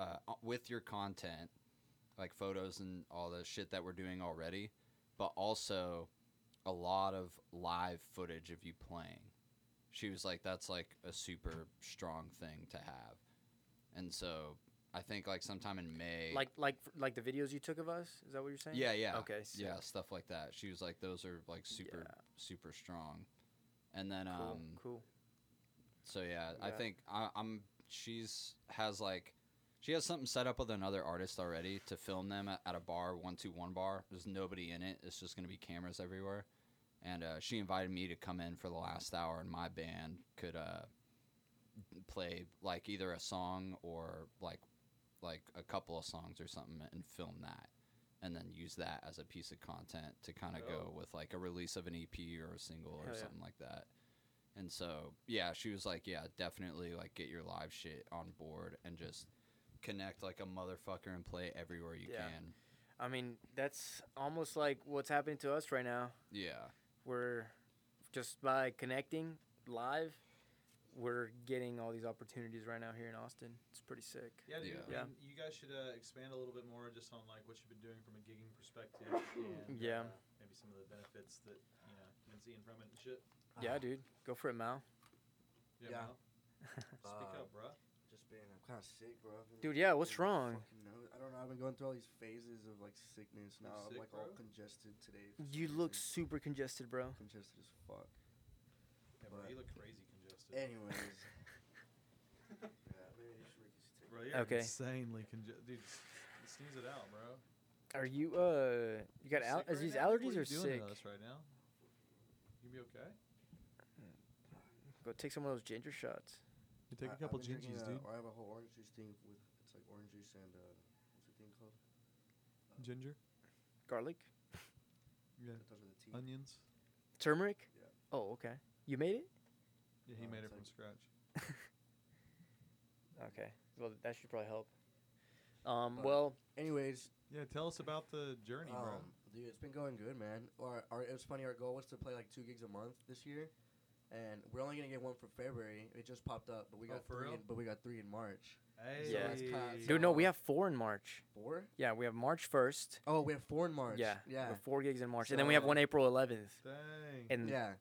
S4: uh, with your content like photos and all the shit that we're doing already, but also a lot of live footage of you playing. She was like, that's like a super strong thing to have. And so I think like sometime in May.
S1: like like like the videos you took of us. Is that what you're saying?
S4: yeah, yeah.
S1: Okay. sick.
S4: Yeah, stuff like that. She was like, those are like super,
S1: Yeah.
S4: super strong. And then,
S1: Cool.
S4: um,
S1: cool.
S4: so yeah, I think I, I'm. She's has like, she has something set up with another artist already to film them at, at a bar, one two one bar. There's nobody in it. It's just gonna be cameras everywhere. And uh, she invited me to come in for the last hour, and my band could uh, play like either a song or like like a couple of songs or something, and film that, and then use that as a piece of content to kind of go with like a release of an EP or a single or
S1: yeah.
S4: something like that. And so, yeah, she was like, yeah, definitely like get your live shit on board and just connect like a motherfucker and play everywhere you
S1: Yeah.
S4: can.
S1: I mean, that's almost like what's happening to us right now.
S4: Yeah.
S1: We're just by connecting live, we're getting all these opportunities right now here in Austin. It's pretty sick.
S2: Yeah, dude.
S4: Yeah.
S2: I mean, you guys should uh, expand a little bit more just on like what you've been doing from a gigging perspective and
S1: Yeah.
S2: uh, maybe some of the benefits that you know you've been seeing from it and shit.
S1: Yeah, dude, go for it, Mal.
S2: Yeah.
S3: Yeah.
S2: Mal? Speak
S3: Uh,
S2: up, bro.
S3: Just being, I'm kind of sick, bro. Been
S1: Dude, yeah, what's wrong?
S3: I don't know. I've been going through all these phases of like sickness.
S2: You
S3: Now I'm
S2: sick,
S3: like all congested today. for some
S1: You look super congested, bro.
S3: congested as fuck.
S2: Yeah, bro,
S3: but-
S2: you look crazy congested.
S3: Anyways. yeah, maybe you should take
S2: Bro, you're
S1: Okay.
S2: insanely congested. Dude, s- sneeze it out, bro.
S1: Are you uh? You got al-
S2: Sick
S1: is
S2: right
S1: these
S2: now? What
S1: allergies
S2: are
S1: or
S2: you doing
S1: sick?
S2: to us right now? You be okay?
S1: Go take some of those ginger shots.
S2: You take
S3: I-
S2: a couple
S3: I've been drinking,
S2: gingies,
S3: uh,
S2: dude.
S3: I have a whole orange juice thing with it's like orange juice and uh, what's the thing called?
S2: Ginger,
S1: Garlic,
S2: yeah,
S3: That does with the tea.
S2: onions.
S1: turmeric.
S3: Yeah.
S1: Oh, okay. You made it.
S2: Yeah, he
S3: Oh,
S2: made it
S3: it's
S2: from
S3: like-
S2: scratch.
S1: Okay. Well, that should probably help. Um.
S3: But-
S1: well.
S3: Anyways,
S2: Yeah, tell us about the journey, bro.
S3: um, dude, it's been going good, man. Our, our it was funny. Our goal was to play like two gigs a month this year, and we're only gonna get one for February. It just popped up, but we
S2: Oh,
S3: got
S2: for
S3: three.
S2: real?
S3: In, but we got three in March.
S2: Hey,
S1: Yeah.
S3: that's kinda-
S1: Dude, no, we have four in March.
S3: Four?
S1: Yeah, we have March first.
S3: Oh, we have four in March.
S1: Yeah.
S3: yeah,
S1: We have four gigs in March, and then we have one April 11th.
S2: Dang.
S1: And
S3: yeah.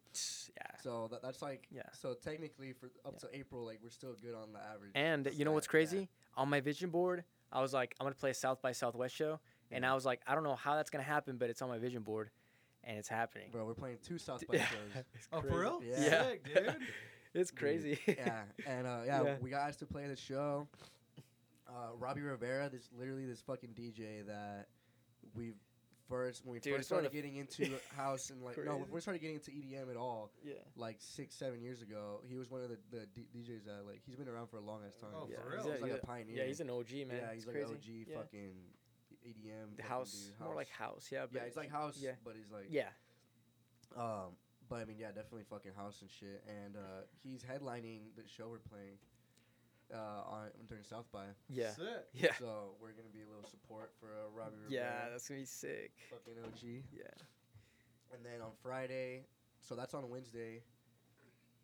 S1: yeah.
S3: So that, that's like
S1: Yeah.
S3: So technically, for up
S1: Yeah.
S3: to April, like we're still good on the average.
S1: And you know what's
S3: set,
S1: crazy? On my vision board, I was like, I'm gonna play a South by Southwest show, and I was like, I don't know how that's gonna happen, but it's on my vision board, and it's happening.
S3: Bro, we're playing two South by
S1: Yeah.
S3: shows.
S1: It's
S2: oh, for real?
S3: Yeah.
S2: Sick, dude.
S1: It's
S3: Dude,
S1: crazy.
S3: yeah, and uh, yeah,
S1: Yeah.
S3: we got asked to play the show. Uh, Robbie Rivera, this literally this fucking DJ that we first when we
S1: Dude,
S3: first
S1: it's one
S3: started getting into house and like no, when we started getting into EDM at all,
S1: yeah.
S3: like six seven years ago, he was one of the, the D- DJs that like he's been around for a long ass time.
S2: Oh,
S1: yeah.
S2: for
S1: he's
S2: real?
S1: a-
S3: He's like
S1: he's
S3: a pioneer.
S1: Yeah, he's an OG man.
S3: yeah,
S1: It's
S3: he's like
S1: crazy.
S3: an OG
S1: yeah.
S3: fucking EDM
S1: The
S3: fucking
S1: house, more like house. Yeah.
S3: Yeah,
S1: but
S3: it's like house,
S1: Yeah.
S3: but he's like
S1: Yeah.
S3: Um, but I mean, yeah, definitely fucking house and shit. And uh, he's headlining the show we're playing uh, on during South by.
S1: Yeah.
S2: Sick.
S1: Yeah.
S3: So we're gonna be a little support for uh, Robbie
S1: Yeah,
S3: Rivera.
S1: that's gonna be sick.
S3: fucking OG.
S1: Yeah.
S3: And then on Friday, so that's on Wednesday.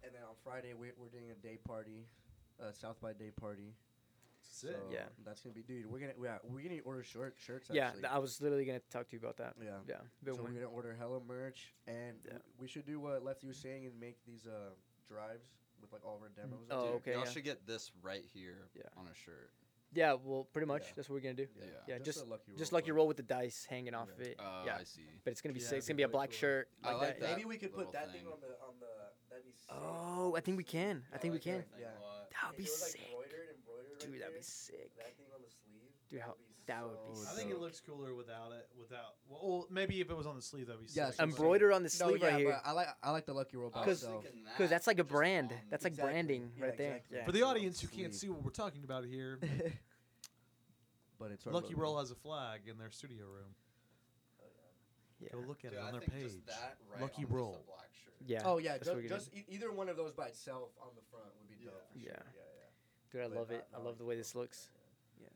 S3: And then on Friday, we, we're doing a day party, uh, South by day party.
S2: Sick.
S3: So
S1: Yeah.
S3: that's gonna be, dude. We're gonna, yeah, we're gonna order short shirts.
S1: Yeah,
S3: Actually.
S1: I was literally gonna talk to you about that.
S3: yeah.
S1: Yeah. Been
S3: So we're gonna order hella merch, and
S1: Yeah.
S3: we should do what Lefty was saying and make these uh drives with like all of our demos.
S1: Oh, okay,
S4: Y'all
S1: yeah.
S4: should get this right here
S1: Yeah.
S4: on a shirt.
S1: Yeah, well, pretty much.
S3: Yeah.
S1: That's what we're gonna do.
S4: Yeah.
S1: Yeah, just-
S3: a lucky roll
S1: Just like you
S3: for-
S1: roll with the dice hanging off
S3: Yeah.
S1: of it.
S4: Uh,
S1: yeah.
S4: I see.
S1: But it's gonna be
S2: Yeah,
S1: sick. It's gonna be
S2: be
S1: a black
S2: cool.
S1: shirt.
S4: I
S1: Like,
S4: like
S1: that.
S4: that.
S3: Maybe we could put that
S4: thing.
S3: thing on the on the. That'd be sick.
S1: Oh, I think we can. I
S3: I
S1: think we can.
S3: that. Yeah.
S1: That would be
S3: it like,
S1: sick.
S3: Embroidered, embroidered right
S1: that'd be sick.
S3: That thing on the sleeve.
S1: Dude, how, that would be.
S3: so
S2: I
S1: sick.
S2: think it looks cooler without it. Without well, maybe if it was on the sleeve, that'd be
S3: Yeah,
S2: sick.
S3: so-
S1: embroidered on the
S3: No,
S1: sleeve
S3: yeah,
S1: right here.
S3: but I like I like the Lucky Roll by
S4: I was
S1: Because that's like a brand.
S4: on
S1: That's like
S3: Exactly.
S1: branding
S3: Yeah,
S1: right there. Yeah.
S2: For the audience who can't see what we're talking about here,
S3: but it's
S2: Lucky
S3: logo.
S2: Roll has a flag in their studio room.
S1: Oh, yeah.
S2: Go look at
S4: Dude,
S2: it
S4: I
S2: on their page.
S4: just that right
S2: Lucky
S4: on just the
S2: Roll.
S4: black shirt.
S1: Yeah.
S3: Oh yeah,
S1: that's
S3: just, just e- either one of those by itself on the front would be
S2: Yeah.
S3: dope. For
S1: Yeah.
S3: Sure. Yeah, yeah.
S1: Dude, I
S3: but
S1: love it. I love the way this looks. Yeah.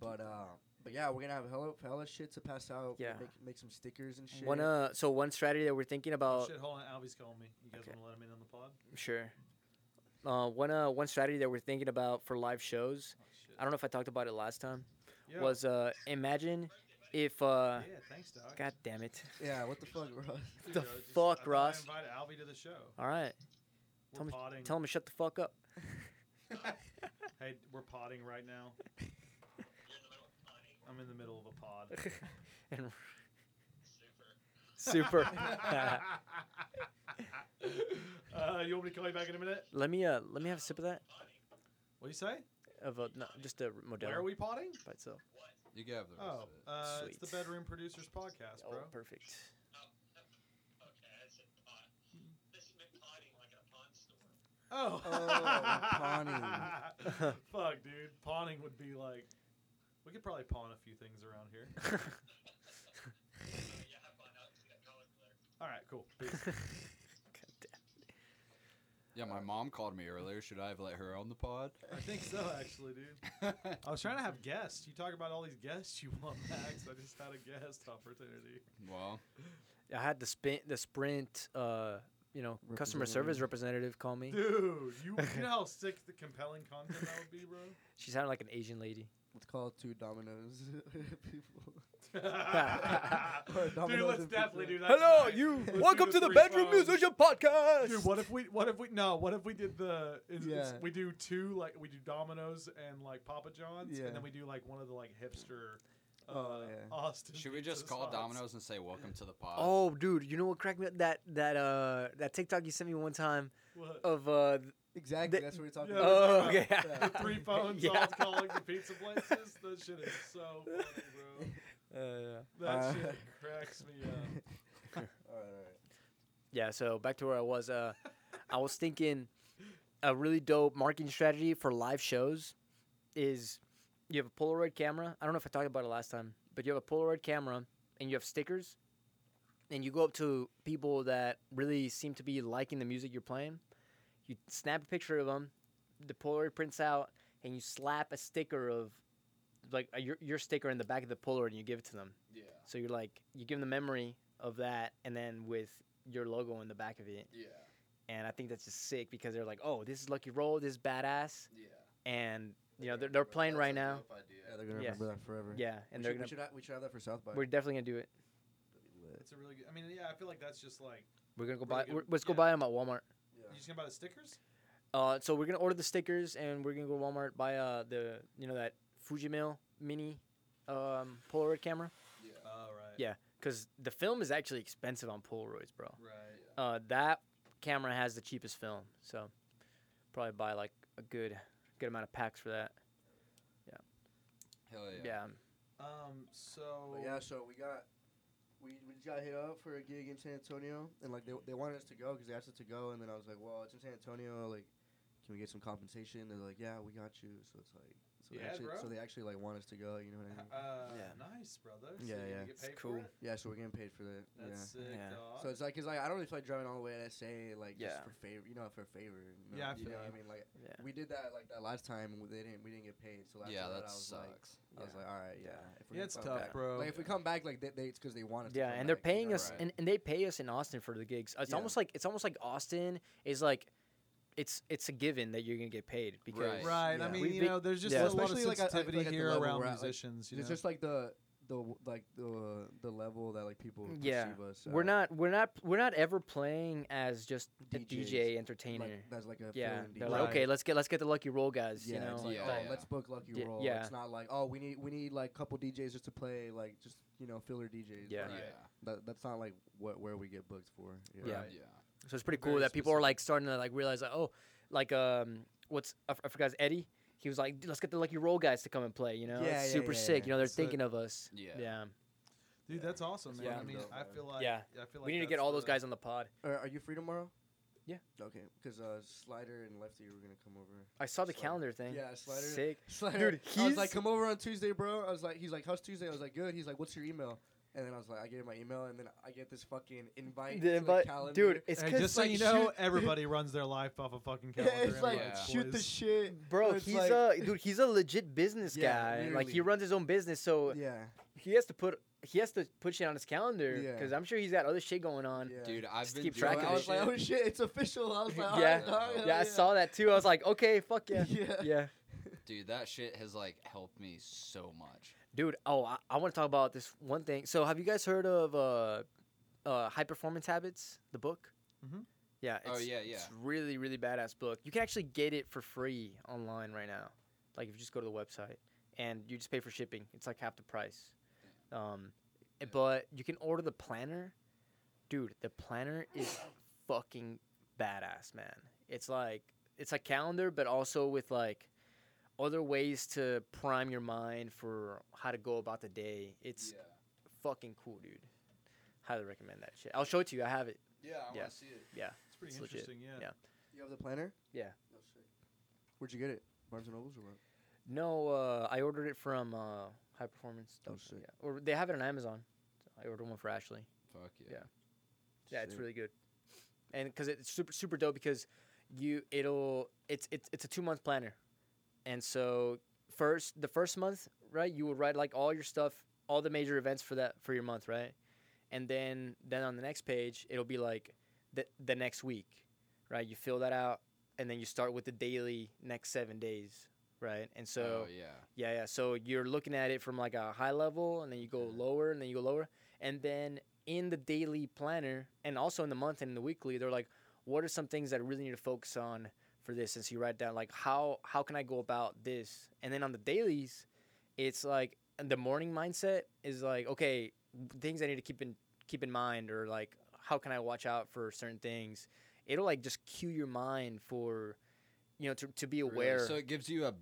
S3: But uh, but yeah, we're gonna have hella hella shit to pass out.
S1: Yeah.
S3: Make, make some stickers and shit.
S1: One uh, so one strategy that we're thinking
S2: Oh,
S1: about.
S2: shit, hold on. Albie's calling me. You guys
S1: Okay.
S2: want to let him in on the pod?
S1: Sure. Uh, one uh, one strategy that we're thinking about for live shows.
S2: Oh, shit.
S1: I don't know if I talked about it last time.
S2: Yeah.
S1: Was uh, imagine if uh,
S2: yeah, thanks, Doc.
S1: God damn it.
S3: Yeah. What the fuck, bro?
S2: Dude,
S1: the
S2: bro, just-
S1: fuck,
S2: I
S1: Ross?
S2: I invited Albie to the show.
S1: All right.
S2: We're
S1: Tell me- Tell him to shut the fuck up.
S2: Hey, we're potting right now. I'm in the middle of a pod.
S1: And- Super.
S2: uh, you want me to call you back in a minute?
S1: let me uh, let me have a sip of that.
S2: What do you say?
S1: Of a no, just a Modelo
S2: Where are we potting?
S1: by itself.
S4: You can have the rest
S2: Oh,
S4: of it.
S2: uh, it's the Bedroom Producers Podcast,
S1: Oh,
S2: bro.
S1: perfect.
S2: Oh,
S3: Oh, pawning.
S2: Fuck, dude. Pawning would be like. We could probably pawn a few things around here. All right, cool.
S1: God damn.
S4: Yeah, my mom called me earlier. Should I have let her on the pod?
S2: I think so, actually, dude. I was trying to have guests. You talk about all these guests you want, Max. I just had a guest opportunity.
S4: well,
S1: I had the spin, the Sprint, uh, you know, customer service representative call me.
S2: Dude, you, you know how sick the compelling content that would be, bro?
S1: She sounded like an Asian lady.
S3: Let's call it two dominoes. people.
S2: dude, let's definitely
S3: pizza.
S2: do that.
S1: Hello,
S2: tonight.
S1: you.
S2: Let's do
S1: Welcome to the
S2: three
S1: Bedroom
S2: phones.
S1: Musician Podcast.
S2: Dude, what if we? What if we? No, what if we did the? Is, is-
S3: Yeah.
S2: we do two like we do Domino's and like Papa John's,
S3: Yeah.
S2: and then we do like one of the like hipster. Uh,
S3: Oh, yeah.
S2: Austin.
S4: should we just
S2: pizza
S4: call
S2: spots.
S4: Domino's and say welcome to the pod?
S1: Oh, dude, you know what cracked me up? That that uh that TikTok you sent me one time
S2: What?
S1: of uh th-
S3: Exactly.
S1: The-
S3: That's what we're talking
S2: Yeah,
S3: about.
S1: Oh, okay.
S2: talking the three phones
S1: Yeah.
S2: all calling the pizza places. That shit is so funny, bro.
S1: uh,
S2: That
S3: Uh,
S2: shit cracks me up.
S3: all right, all right.
S1: yeah. So back to where I was. Uh, I was thinking a really dope marketing strategy for live shows is you have a Polaroid camera. I don't know if I talked about it last time, but you have a Polaroid camera and you have stickers, and you go up to people that really seem to be liking the music you're playing. You snap a picture of them, the Polaroid prints out, and you slap a sticker of like a, your your sticker in the back of the Polaroid, and you give it to them.
S4: yeah,
S1: So you're like you give them the memory of that, and then with your logo in the back of it.
S4: yeah,
S1: And I think that's just sick because they're like, oh, this is Lucky Roll, this is badass,
S4: yeah.
S1: and you know they're, they're playing right now.
S3: Yeah, they're gonna
S1: Yeah.
S3: remember that forever.
S1: Yeah, and
S3: we
S1: they're
S3: should,
S1: gonna.
S3: we should, have, we should have that for South by.
S1: We're definitely gonna do it.
S2: It's a really good. I mean, yeah, I feel like that's just like
S1: We're gonna go
S2: Really
S1: buy.
S2: good-
S1: We're, let's go
S2: yeah.
S1: buy them at Walmart.
S2: you just gonna buy the stickers.
S1: Uh, so we're gonna order the stickers, and we're gonna go to Walmart buy uh the you know that Fujifilm mini, um Polaroid camera,
S2: Oh right.
S1: Yeah. because the film is actually expensive on Polaroids, bro.
S2: Right.
S1: Uh, that camera has the cheapest film, so probably buy like a good good amount of packs for that. Yeah.
S4: Hell
S1: Yeah.
S4: yeah.
S2: Um. So.
S3: But yeah, so we got we, we just got hit up for a gig in San Antonio, and like they they wanted us to go because they asked us to go, and then I was like, well, it's in San Antonio, like, can we get some compensation? They're like, yeah, we got you. So it's like, so they
S2: Yeah,
S3: actually,
S2: bro.
S3: so they actually like want us to go. You know what I mean?
S2: Uh,
S1: Yeah.
S2: Nice, brother. So
S3: Yeah, yeah.
S1: It's cool.
S2: It?
S3: Yeah, so we're getting paid for that.
S2: That's
S3: yeah.
S2: sick,
S1: Yeah.
S2: dog.
S3: So it's like, cause like I don't really feel like driving all the way to SA, like
S1: Yeah.
S3: just for favor, you know, for favor. You know,
S2: Yeah, I
S3: you know what I mean, like
S1: Yeah.
S3: we did that like that last time, and they didn't, we didn't get paid. So after
S4: Yeah,
S3: that,
S4: that
S3: I was like,
S4: sucks.
S3: I was like, all right, yeah. If we're
S2: yeah, it's tough,
S3: back-
S2: bro.
S3: Like if we come back, like they, they it's because they want us.
S1: Yeah, and they're paying us, and, and they pay us in Austin for the gigs. It's almost like it's almost like Austin is like, it's it's a given that you're gonna get paid because
S4: Right.
S2: Right.
S3: Yeah.
S2: I mean,
S1: We've
S2: you
S1: been-
S2: know, there's just
S1: Yeah.
S2: a lot of
S3: Especially, like, I- I
S2: sensitivity
S3: like at the
S2: here
S3: level
S2: around
S3: we're at, like,
S2: musicians. you
S3: It's
S2: know?
S3: just like the the like the the level that like people
S1: Yeah.
S3: perceive us.
S1: we're
S3: at.
S1: not we're not we're not ever playing as just a
S3: DJs,
S1: DJ entertainer.
S3: like that's like a
S1: yeah,
S3: fill-in
S1: they're
S3: DJ.
S1: like,
S2: Right.
S1: okay, let's get let's get the lucky roll guys.
S3: Yeah,
S1: you know,
S3: it's like,
S4: Yeah,
S3: oh,
S4: yeah.
S3: let's book Lucky
S1: Yeah,
S3: Roll.
S1: yeah.
S3: It's not like, oh, we need we need like a couple DJs just to play like just you know filler DJs.
S1: Yeah.
S3: Like,
S4: Yeah.
S3: that, that's not like what where we get booked for.
S1: Yeah.
S2: Right.
S4: Yeah.
S1: So it's pretty
S2: Very
S1: cool that people are like starting to like realize like, oh, like um, what's I, f- I forgot his Eddie. he was like, let's get the Lucky Roll guys to come and play. You know,
S3: Yeah,
S1: it's
S3: yeah,
S1: super
S3: yeah,
S1: sick.
S3: yeah.
S1: You know, they're
S2: Sick.
S1: thinking of us.
S4: Yeah.
S1: yeah.
S2: Dude, that's awesome, man.
S1: Yeah.
S2: I mean,
S3: Dope,
S2: I feel like
S1: Yeah.
S2: I feel like
S1: we need to
S2: that's
S1: get all those
S2: the-
S1: guys on the pod.
S3: Are, are you free tomorrow?
S1: Yeah.
S3: Okay, because uh, Slider and Lefty were gonna come over.
S1: I saw the
S3: Slider.
S1: calendar thing.
S3: Yeah, Slider.
S1: Sick.
S3: Slider.
S1: Dude,
S3: I was like, come over on Tuesday, bro. I was like, he's like, how's Tuesday? I was like, good. He's like, what's your email? And then I was like, I gave him my email, and then I get this fucking invite.
S1: The
S3: to
S1: invite-
S3: calendar.
S1: dude, it's
S2: Hey,
S1: 'cause,
S2: just so
S3: like,
S2: you know,
S3: shoot-
S2: everybody runs their life off a fucking
S3: Yeah,
S2: calendar.
S3: it's
S2: and
S3: like
S2: lights,
S3: shoot the
S2: boys.
S3: shit,
S1: Bro,
S3: It's
S1: he's
S3: like-
S1: a dude. He's a legit business
S3: Yeah,
S1: guy. Like he runs his own business, so
S3: Yeah,
S1: he has to put he has to put shit on his calendar
S3: Yeah.
S1: because I'm sure he's got other shit going on.
S3: yeah.
S4: Dude, I've
S1: Just to
S4: been
S1: keep
S4: doing
S1: track of
S3: I
S1: it.
S3: was like, oh shit, it's official. I was like,
S1: Yeah.
S3: alright, dog, hell
S1: Yeah, I saw that too. I was like, okay, fuck yeah,
S3: Yeah.
S1: yeah.
S4: Dude, that shit has like helped me so much.
S1: Dude, oh, I, I want to talk about this one thing. So, have you guys heard of uh, uh, High Performance Habits, the book?
S2: Mm-hmm.
S1: Yeah. It's,
S4: Oh, yeah, yeah.
S1: It's really, really badass book. You can actually get it for free online right now. Like if you just go to the website and you just pay for shipping, it's like half the price. Um, eh, but you can order the planner, dude. The planner is fucking badass, man. It's like it's a calendar, but also with like other ways to prime your mind for how to go about the day. It's fucking cool, dude. Highly recommend that shit. I'll show it to you. I have it.
S4: Yeah, I
S1: Yeah.
S4: wanna see it.
S2: Yeah, it's pretty
S1: It's legit.
S2: interesting, yeah.
S1: Yeah.
S3: You have the planner?
S1: Yeah.
S3: Oh, sick. Where'd you get it? Barnes and Nobles or what?
S1: No, uh, I ordered it from uh, High Performance.
S3: Oh,
S1: dot-
S3: sick.
S1: Yeah. Or they have it on Amazon. So I ordered one for Ashley.
S4: Fuck yeah.
S1: Yeah. Yeah, it's really good. And because it's super super dope because you it'll it's it's it's a two month planner, and so first the first month right you would write like all your stuff all the major events for that for your month right, and then then on the next page it'll be like the the next week, right? You fill that out and then you start with the daily next seven days, right? And so
S4: oh yeah.
S1: yeah, yeah. So you're looking at it from like a high level, and then you go lower, and then you go lower, and then in the daily planner, and also in the month and in the weekly, they're like, what are some things that I really need to focus on for this? And so you write down like how how can I go about this, and then on the dailies, it's like the morning mindset is like okay, things I need to keep in keep in mind, or like how can I watch out for certain things. It'll like just cue your mind for, you know, to, to be
S4: Really?
S1: aware.
S4: So it gives you a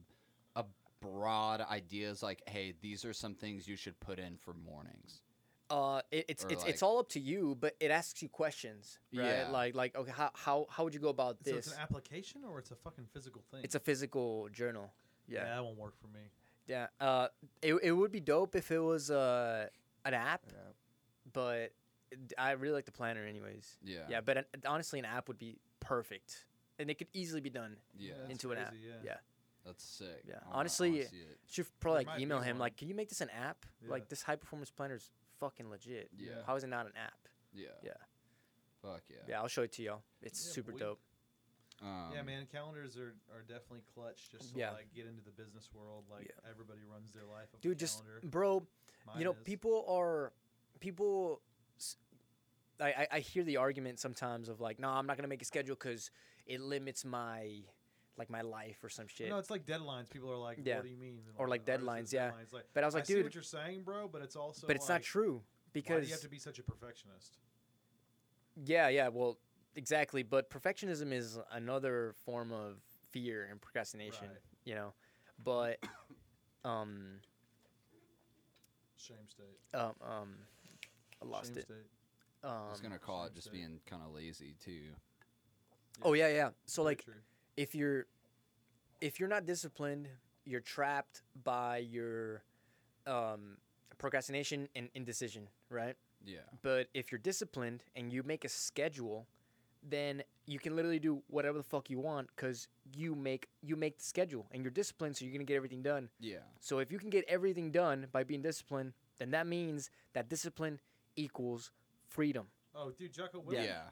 S4: a broad ideas like, hey, these are some things you should put in for mornings.
S1: Uh, it, it's
S4: Or,
S1: it's it's all up to you, but it asks you questions, right?
S4: Yeah.
S1: Like like okay, how how how would you go about this?
S2: So it's an application or it's a fucking physical thing?
S1: It's a physical journal.
S2: yeah.
S1: Yeah,
S2: that won't work for me.
S1: yeah. Uh, it it would be dope if it was uh an app,
S3: Yeah.
S1: but I really like the planner anyways.
S4: Yeah.
S1: Yeah, but an, honestly, an app would be perfect, and it could easily be done.
S4: Yeah.
S1: into an app,
S2: crazy,
S1: yeah.
S4: That's sick.
S1: Yeah.
S4: I wanna- I
S1: Honestly,
S4: see it.
S1: Should probably like email him
S2: one.
S1: like, can you make this an app?
S2: Yeah.
S1: Like this high performance planner is fucking legit.
S4: Yeah.
S1: How is it not an app?
S4: Yeah.
S1: Yeah.
S4: Fuck yeah.
S1: Yeah, I'll show it to y'all. It's
S2: Yeah,
S1: super
S2: boy.
S1: dope.
S4: Um,
S2: yeah, man, calendars are, are definitely clutch just to
S1: Yeah.
S2: like get into the business world. Like everybody runs their life off a
S1: Dude, just
S2: calendar.
S1: bro,
S2: Mine
S1: you know
S2: is.
S1: people are people I I hear the argument sometimes of like no i'm not gonna make a schedule because it limits my like my life or some shit
S2: No, it's like deadlines. People are like,
S1: Yeah.
S2: "What do you mean?" And
S1: Or like deadlines, yeah.
S2: deadlines. Like,
S1: but i was like
S2: I see
S1: dude
S2: what you're saying, bro, but it's also.
S1: but it's
S2: like,
S1: not true
S2: Why do
S1: because
S2: you have to be such a perfectionist?
S1: yeah yeah well exactly but perfectionism is another form of fear and procrastination
S2: Right.
S1: you know but um
S2: Shame state.
S1: um um i lost
S2: Shame
S1: it
S2: State.
S1: um
S4: I was gonna call it just
S2: state.
S4: being kind of lazy too.
S1: oh yeah yeah so
S2: Very
S1: like
S2: true.
S1: If you're if you're not disciplined, you're trapped by your um, procrastination and indecision, right?
S4: Yeah.
S1: But if you're disciplined and you make a schedule, then you can literally do whatever the fuck you want because you make you make the schedule and you're disciplined, so you're gonna get everything done.
S4: Yeah.
S1: So if you can get everything done by being disciplined, then that means that discipline equals freedom.
S2: Oh, dude, Jocko
S4: Yeah.
S2: Willink.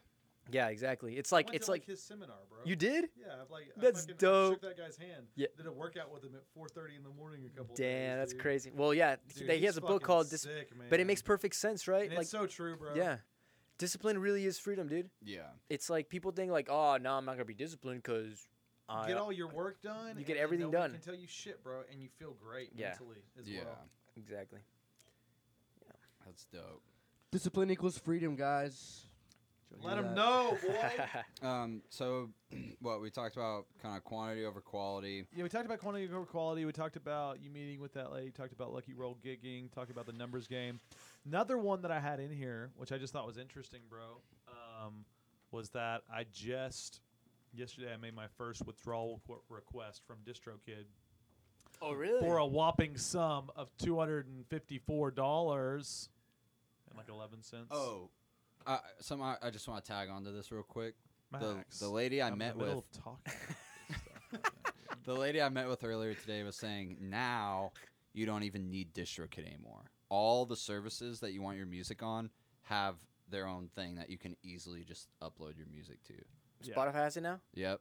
S1: Yeah, exactly. It's
S2: I
S1: like
S2: went
S1: it's
S2: to,
S1: like
S2: his seminar, bro.
S1: you did.
S2: Yeah, I've like I
S1: That's
S2: fucking, I
S1: dope.
S2: shook that guy's hand.
S1: Yeah.
S2: Did a workout with him at 4:30 in the morning a couple.
S1: Damn,
S2: days,
S1: that's
S2: dude.
S1: crazy. Well, yeah, he-
S2: Dude,
S1: he, has a book
S2: fucking
S1: called Dis-
S2: sick,
S1: but it makes perfect sense, right?
S2: And
S1: like
S2: it's so true, bro.
S1: Yeah. Discipline really is freedom, dude.
S4: Yeah.
S1: It's like people think like, oh, no, I'm not gonna be disciplined because I.
S2: get all your work done.
S1: You get
S2: and
S1: everything
S2: nobody
S1: done.
S2: Can tell you shit, bro, and you feel great
S1: Yeah.
S2: mentally as
S4: Yeah.
S2: well.
S1: exactly.
S4: That's dope.
S3: Discipline equals freedom, guys. Did you
S2: Let
S3: hear
S2: him know, boy.
S4: Um, so what we talked about, kind of quantity over quality.
S2: Yeah, we talked about quantity over quality. We talked about you meeting with that lady. Talked about Lucky Roll gigging. Talked about the numbers game. Another one that I had in here, which I just thought was interesting, bro, um, was that I just yesterday I made my first withdrawal qu- request from DistroKid
S1: oh really?
S2: for a whopping sum of two hundred and fifty-four dollars and like eleven cents.
S4: Oh, uh, some I, I just want to tag onto this real quick. The
S2: Max,
S4: the lady I
S2: I'm in
S4: met
S2: the middle
S4: with,
S2: of talking.
S4: The lady I met with earlier today was saying now you don't even need DistroKid anymore. All the services that you want your music on have their own thing that you can easily just upload your music to.
S2: Yeah.
S1: Spotify has it now.
S4: Yep.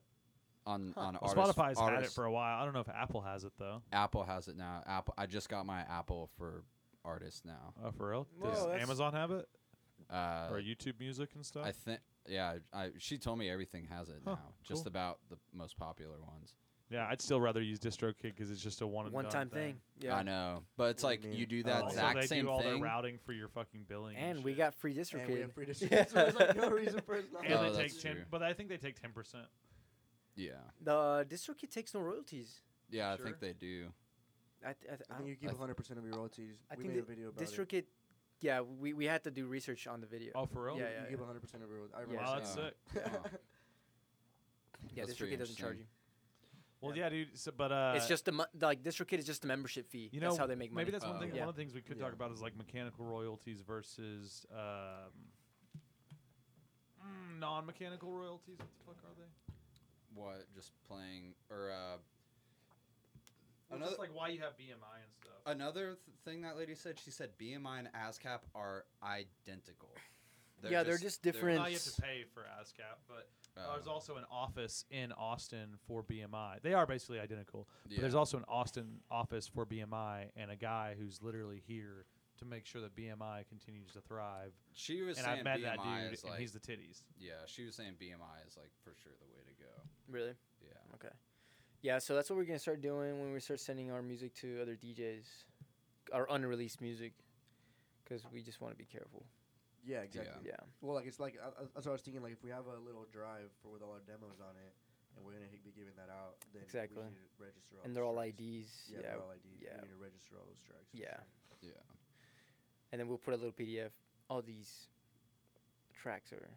S4: On
S1: Huh.
S4: on
S2: Well,
S4: artist,
S2: Spotify's had it
S4: artist-
S2: for a while. I don't know if Apple has it though.
S4: Apple has it now. Apple. I just got my Apple for artists now.
S2: Oh, for real?
S1: Whoa,
S2: Does
S1: that's-
S2: Amazon have it
S4: Uh,
S2: or YouTube Music and stuff?
S4: I think. Yeah, I, she told me everything has it
S2: Huh,
S4: now. Just about the most popular ones.
S2: yeah, I'd still rather use DistroKid because it's just a one
S1: one time thing. Yeah.
S4: I know, but it's
S3: What
S4: like
S3: do you
S4: you do
S3: Oh,
S4: that
S3: Also,
S2: Also,
S4: exact
S2: they
S4: same
S2: do all their
S4: thing.
S2: routing for your fucking billing.
S1: And we
S2: shit.
S1: got free
S3: And we
S1: DistroKid.
S3: have free distribution, so there's like no reason for us not
S2: And
S4: Oh,
S2: they take ten,
S4: true.
S2: but I think they take ten percent.
S4: Yeah,
S1: The uh, DistroKid takes no royalties.
S4: yeah, I think they do.
S1: I, th- I, th-
S3: I
S1: I
S3: think you
S1: don't-
S3: keep 100 percent of your royalties.
S1: I
S3: we
S1: think
S3: made a video about it.
S1: DistroKid. Yeah, we, we had to do research on the video.
S2: Oh, for real?
S1: Yeah, yeah.
S3: you
S1: yeah,
S3: give
S1: yeah.
S3: 100 percent of your royalties. I
S1: Yeah,
S3: remember
S2: Wow, that's
S4: Uh,
S2: sick.
S1: Yeah,
S4: that's pretty
S1: DistroKid doesn't charge you.
S2: Well, yeah, dude. So, but uh,
S1: it's just the mo- like DistroKid is just a membership fee.
S2: you know
S1: that's how they make money.
S2: Maybe that's one
S4: Oh,
S2: thing.
S1: yeah.
S2: One of the things we could
S3: Yeah.
S2: talk about is like mechanical royalties versus um, mm, non-mechanical royalties. What the fuck are they?
S4: What? Just playing or uh,
S2: Well,
S4: Another-
S2: just like why you have BMI and stuff.
S4: another th- thing that lady said. She said BMI and ASCAP are identical.
S1: Yeah, they're just different.
S2: Now you have to pay for ASCAP, but
S4: uh,
S2: there's also an office in Austin for BMI. They are basically identical.
S4: yeah.
S2: But there's also an Austin office for BMI and a guy who's literally here to make sure that BMI continues to thrive.
S4: she was
S2: And
S4: saying
S2: I met
S4: BMI
S2: that dude,
S4: is
S2: and
S4: like
S2: he's the titties.
S4: yeah. She was saying BMI is like for sure the way to go.
S1: really.
S4: Yeah.
S1: Okay. Yeah, so that's what we're gonna start doing when we start sending our music to other DJs, our unreleased music, because we just want to be careful.
S3: yeah, exactly.
S1: Yeah.
S3: Well, like it's like I, I, that's what I was thinking. Like if we have a little drive for with all our demos on it, and we're gonna be giving that out, then
S1: Exactly.
S3: we need to register. All
S1: And they're all
S3: tracks.
S1: IDs.
S3: Yeah,
S1: Yeah.
S3: they're all IDs.
S1: yeah.
S3: We need to register all those tracks.
S1: Yeah.
S4: Yeah.
S1: And then we'll put a little PDF. All these tracks are,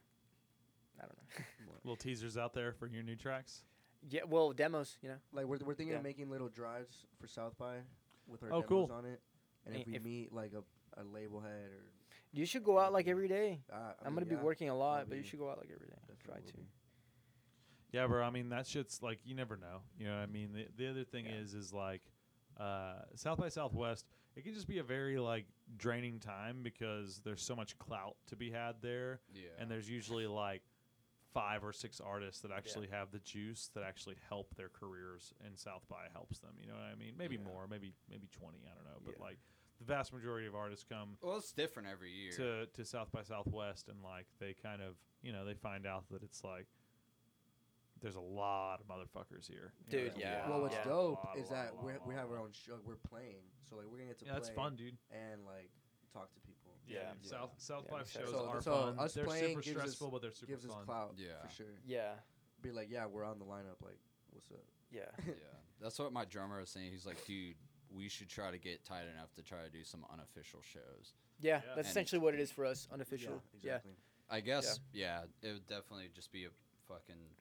S1: I don't know.
S2: Little teasers out there for your new tracks.
S1: Yeah. Well, demos. You know.
S3: Like we're we're thinking
S1: Yeah.
S3: of making little drives for South by with our
S2: Oh,
S3: demos
S2: cool.
S3: on it, and
S1: And
S3: if we
S1: if-
S3: meet like a, a label head or
S1: You should go out like every day.
S3: uh, I
S1: I'm gonna be working a lot, but you should go out like every day. Try to.
S3: be.
S2: Yeah, bro. I mean, that shit's like you never know. You know what I mean? The, the other thing
S1: Yeah.
S2: is, is like uh, South by Southwest. It can just be a very like draining time because there's so much clout to be had there,
S4: Yeah.
S2: and there's usually like five or six artists that actually have the juice that actually help their careers, and South by helps them. You know what I mean? Maybe
S4: Yeah.
S2: more, maybe maybe twenty. I don't know, but
S3: Yeah.
S2: like the vast majority of artists come
S4: well, it's different every year.
S2: to to South by Southwest and like they kind of you know they find out that it's like there's a lot of motherfuckers here. You know,
S1: Dude, yeah.
S3: Well, what's
S1: Yeah.
S3: dope
S2: lot,
S3: is
S2: lot,
S3: that
S2: lot,
S3: we
S2: lot,
S3: we have our own show. We're playing, so like we're gonna get to
S2: Yeah,
S3: play
S2: that's fun, dude.
S3: and like talk to people.
S2: Yeah,
S1: Yeah.
S2: South South
S1: Yeah,
S2: by shows
S3: So-
S2: are
S3: so
S2: fun.
S3: us
S2: They're
S3: playing
S2: super
S3: gives us-
S2: stressful, but they're super
S3: Gives us
S2: fun.
S3: clout
S4: Yeah.
S3: for sure.
S1: Yeah.
S3: Be like, yeah, we're on the lineup. Like, what's up?
S1: Yeah.
S4: yeah. That's what my drummer was saying. He's like, dude, we should try to get tight enough to try to do some unofficial shows.
S1: Yeah.
S2: Yeah.
S1: That's
S4: And-
S1: essentially what it is for us, unofficial.
S3: Yeah, exactly.
S4: I guess, yeah, it would definitely just be a fucking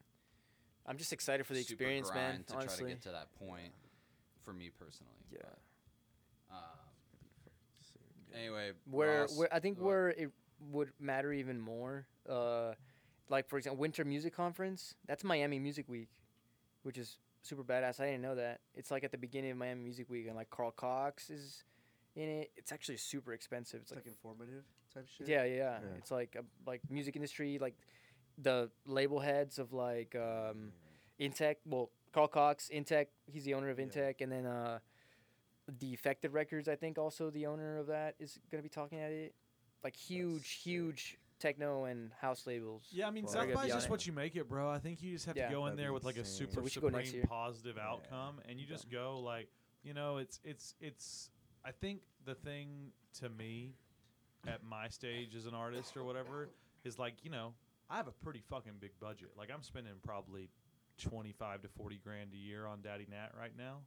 S1: I'm just excited for the
S4: super
S1: experience, man.
S4: to
S1: Honestly.
S4: try to get to that point for me personally.
S1: Yeah.
S4: But, um, anyway,
S1: where
S4: Ross,
S1: where I think
S4: what-
S1: where it would matter even more, uh, like for example, Winter Music Conference. That's Miami Music Week, which is super badass. I didn't know that. It's like at the beginning of Miami Music Week, and like Carl Cox is in it. It's actually super expensive. It's
S3: It's
S1: like
S3: like informative type shit.
S1: yeah, yeah,
S3: Yeah.
S1: It's like a, like music industry, like the label heads of like um, Intec. Well, Carl Cox, Intec. He's the owner of
S3: Yeah.
S1: And then uh, Defected Records. I think also the owner of that is gonna be talking at it. Like huge,
S3: sick.
S1: huge techno and house labels.
S2: Yeah, I mean,
S3: Well,
S2: South by is just
S1: it.
S2: what you make it, bro. I think you just have
S1: Yeah.
S2: to go in
S3: That'd
S2: there with like a super
S1: So we should go
S2: supreme
S1: next year.
S2: positive
S3: Yeah.
S2: outcome, and you just go like, you know, it's it's it's. I think the thing to me, at my stage as an artist or whatever, is like you know, I have a pretty fucking big budget. Like I'm spending probably twenty five to forty grand a year on Daddy Nat right now,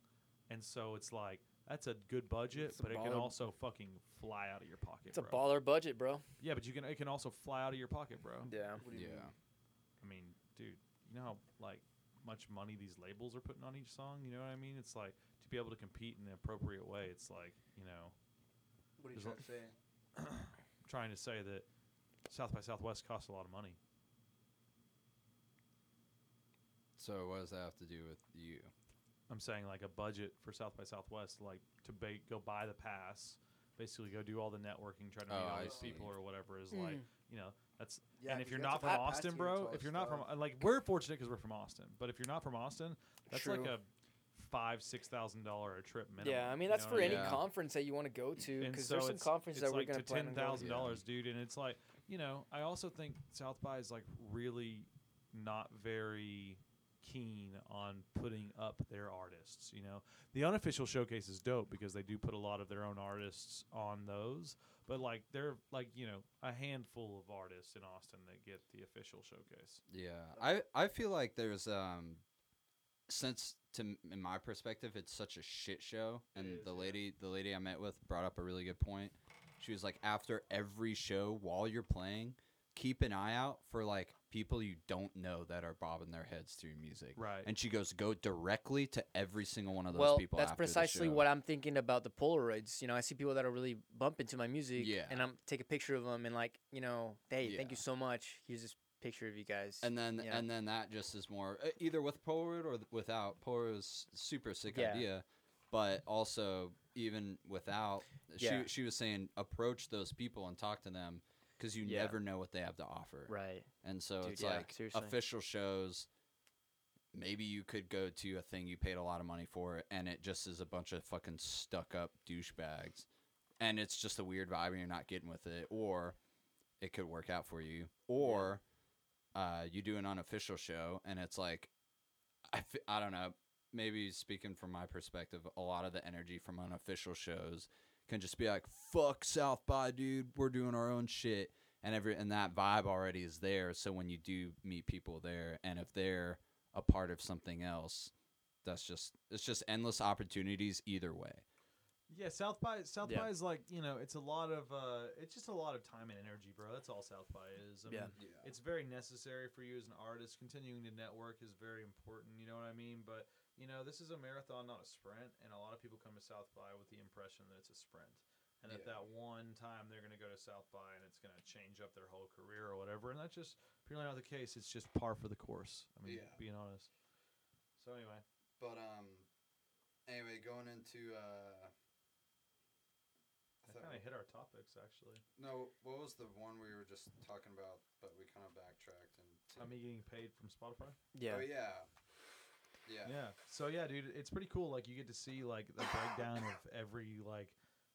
S2: and so it's like that's a good budget,
S1: It's a
S2: but it can
S1: baller-
S2: also fucking fly out of your pocket.
S1: It's a
S2: bro.
S1: baller budget, bro.
S2: Yeah, but you can it can also fly out of your pocket, bro.
S1: Yeah.
S3: What do you
S4: Yeah.
S3: mean?
S2: I mean, dude, you know how like much money these labels are putting on each song. You know what I mean? It's like to be able to compete in an appropriate way. It's like you know,
S3: What are you
S2: There's
S3: trying to say?
S2: trying to say that South by Southwest costs a lot of money.
S4: So what does that have to do with you?
S2: I'm saying like a budget for South by Southwest, like to ba- go buy the pass, basically go do all the networking, try to meet
S4: Oh,
S2: all
S4: I
S2: these
S4: see.
S2: people or whatever is hmm. like, you know, that's
S3: Yeah,
S2: and if
S3: 'cause
S2: you're
S3: you have
S2: not
S3: to
S2: from
S3: pa- pass
S2: Austin,
S3: to
S2: bro,
S3: into
S2: if you're not from
S3: stuff.
S2: like we're fortunate because we're from Austin, but if you're not from Austin, that's like
S1: True.
S2: a five six thousand dollar a trip minimum.
S1: Yeah, I mean
S2: you
S1: that's
S2: know
S1: for
S2: what I
S1: any
S2: mean?
S4: Yeah.
S1: conference that you want to go to
S2: And
S1: because
S2: so
S1: there's some
S2: it's-
S1: conferences
S2: it's
S1: that we're
S2: like
S1: gonna
S2: to
S1: plan
S2: ten
S1: on going to.
S2: thousand dollars, dude. And it's like you know, I also think South by is like really not very keen on putting up their artists. You know, the unofficial showcase is dope because they do put a lot of their own artists on those. But like they're like you know a handful of artists in Austin that get the official showcase.
S4: Yeah, I I feel like there's um, since to in my perspective, it's such a shit show. And
S2: is,
S4: the
S2: yeah.
S4: lady the lady I met with brought up a really good point. She was like, after every show, while you're playing, keep an eye out for like people you don't know that are bobbing their heads to your music.
S2: Right.
S4: And she goes, go directly to every single one of those
S1: Well,
S4: people.
S1: that's
S4: after the
S1: precisely
S4: show."
S1: what I'm thinking about the Polaroids. You know, I see people that are really bump into my music,
S4: Yeah.
S1: and I'm take a picture of them and like, you know, hey, thank you so much. Here's this picture of you guys.
S4: And then
S1: Yeah.
S4: and then that just is more uh, either with Polaroid or without. Polaroid's super sick
S1: Yeah.
S4: idea, but also even without,
S1: Yeah.
S4: she she was saying approach those people and talk to them because you
S1: Yeah.
S4: never know what they have to offer.
S1: right.
S4: And so
S1: Dude,
S4: it's
S1: yeah,
S4: like
S1: seriously.
S4: official shows. Maybe you could go to a thing you paid a lot of money for, and it just is a bunch of fucking stuck up douchebags, and it's just a weird vibe, and you're not getting with it. Or it could work out for you, or uh, you do an unofficial show, and it's like, I f- I don't know. Maybe speaking from my perspective, a lot of the energy from unofficial shows can just be like, "Fuck South by, dude. We're doing our own shit." and every and that vibe already is there. So when you do meet people there, and if they're a part of something else, that's just it's just endless opportunities either way.
S2: Yeah, South by South
S1: Yeah.
S2: by is like you know it's a lot of uh it's just a lot of time and energy, bro. That's all South by is. I
S1: Yeah.
S2: mean, it's very necessary for you as an artist. Continuing to network is very important. You know what I mean? But you know this is a marathon, not a sprint, and a lot of people come to South by with the impression that it's a sprint. And at that one time they're going to go to South by and it's going to change up their whole career or whatever. And that's just purely not the case. It's just par for the course. I mean,
S4: Yeah.
S2: being honest. So anyway,
S4: But um, anyway, going into uh,
S2: I kind of hit our topics actually.
S4: no, what was the one we were just talking about, but we kind of backtracked and.
S2: I'm getting paid from Spotify.
S1: Yeah.
S4: Oh yeah. Yeah.
S2: Yeah. So yeah, dude, it's pretty cool. Like you get to see like the breakdown of every like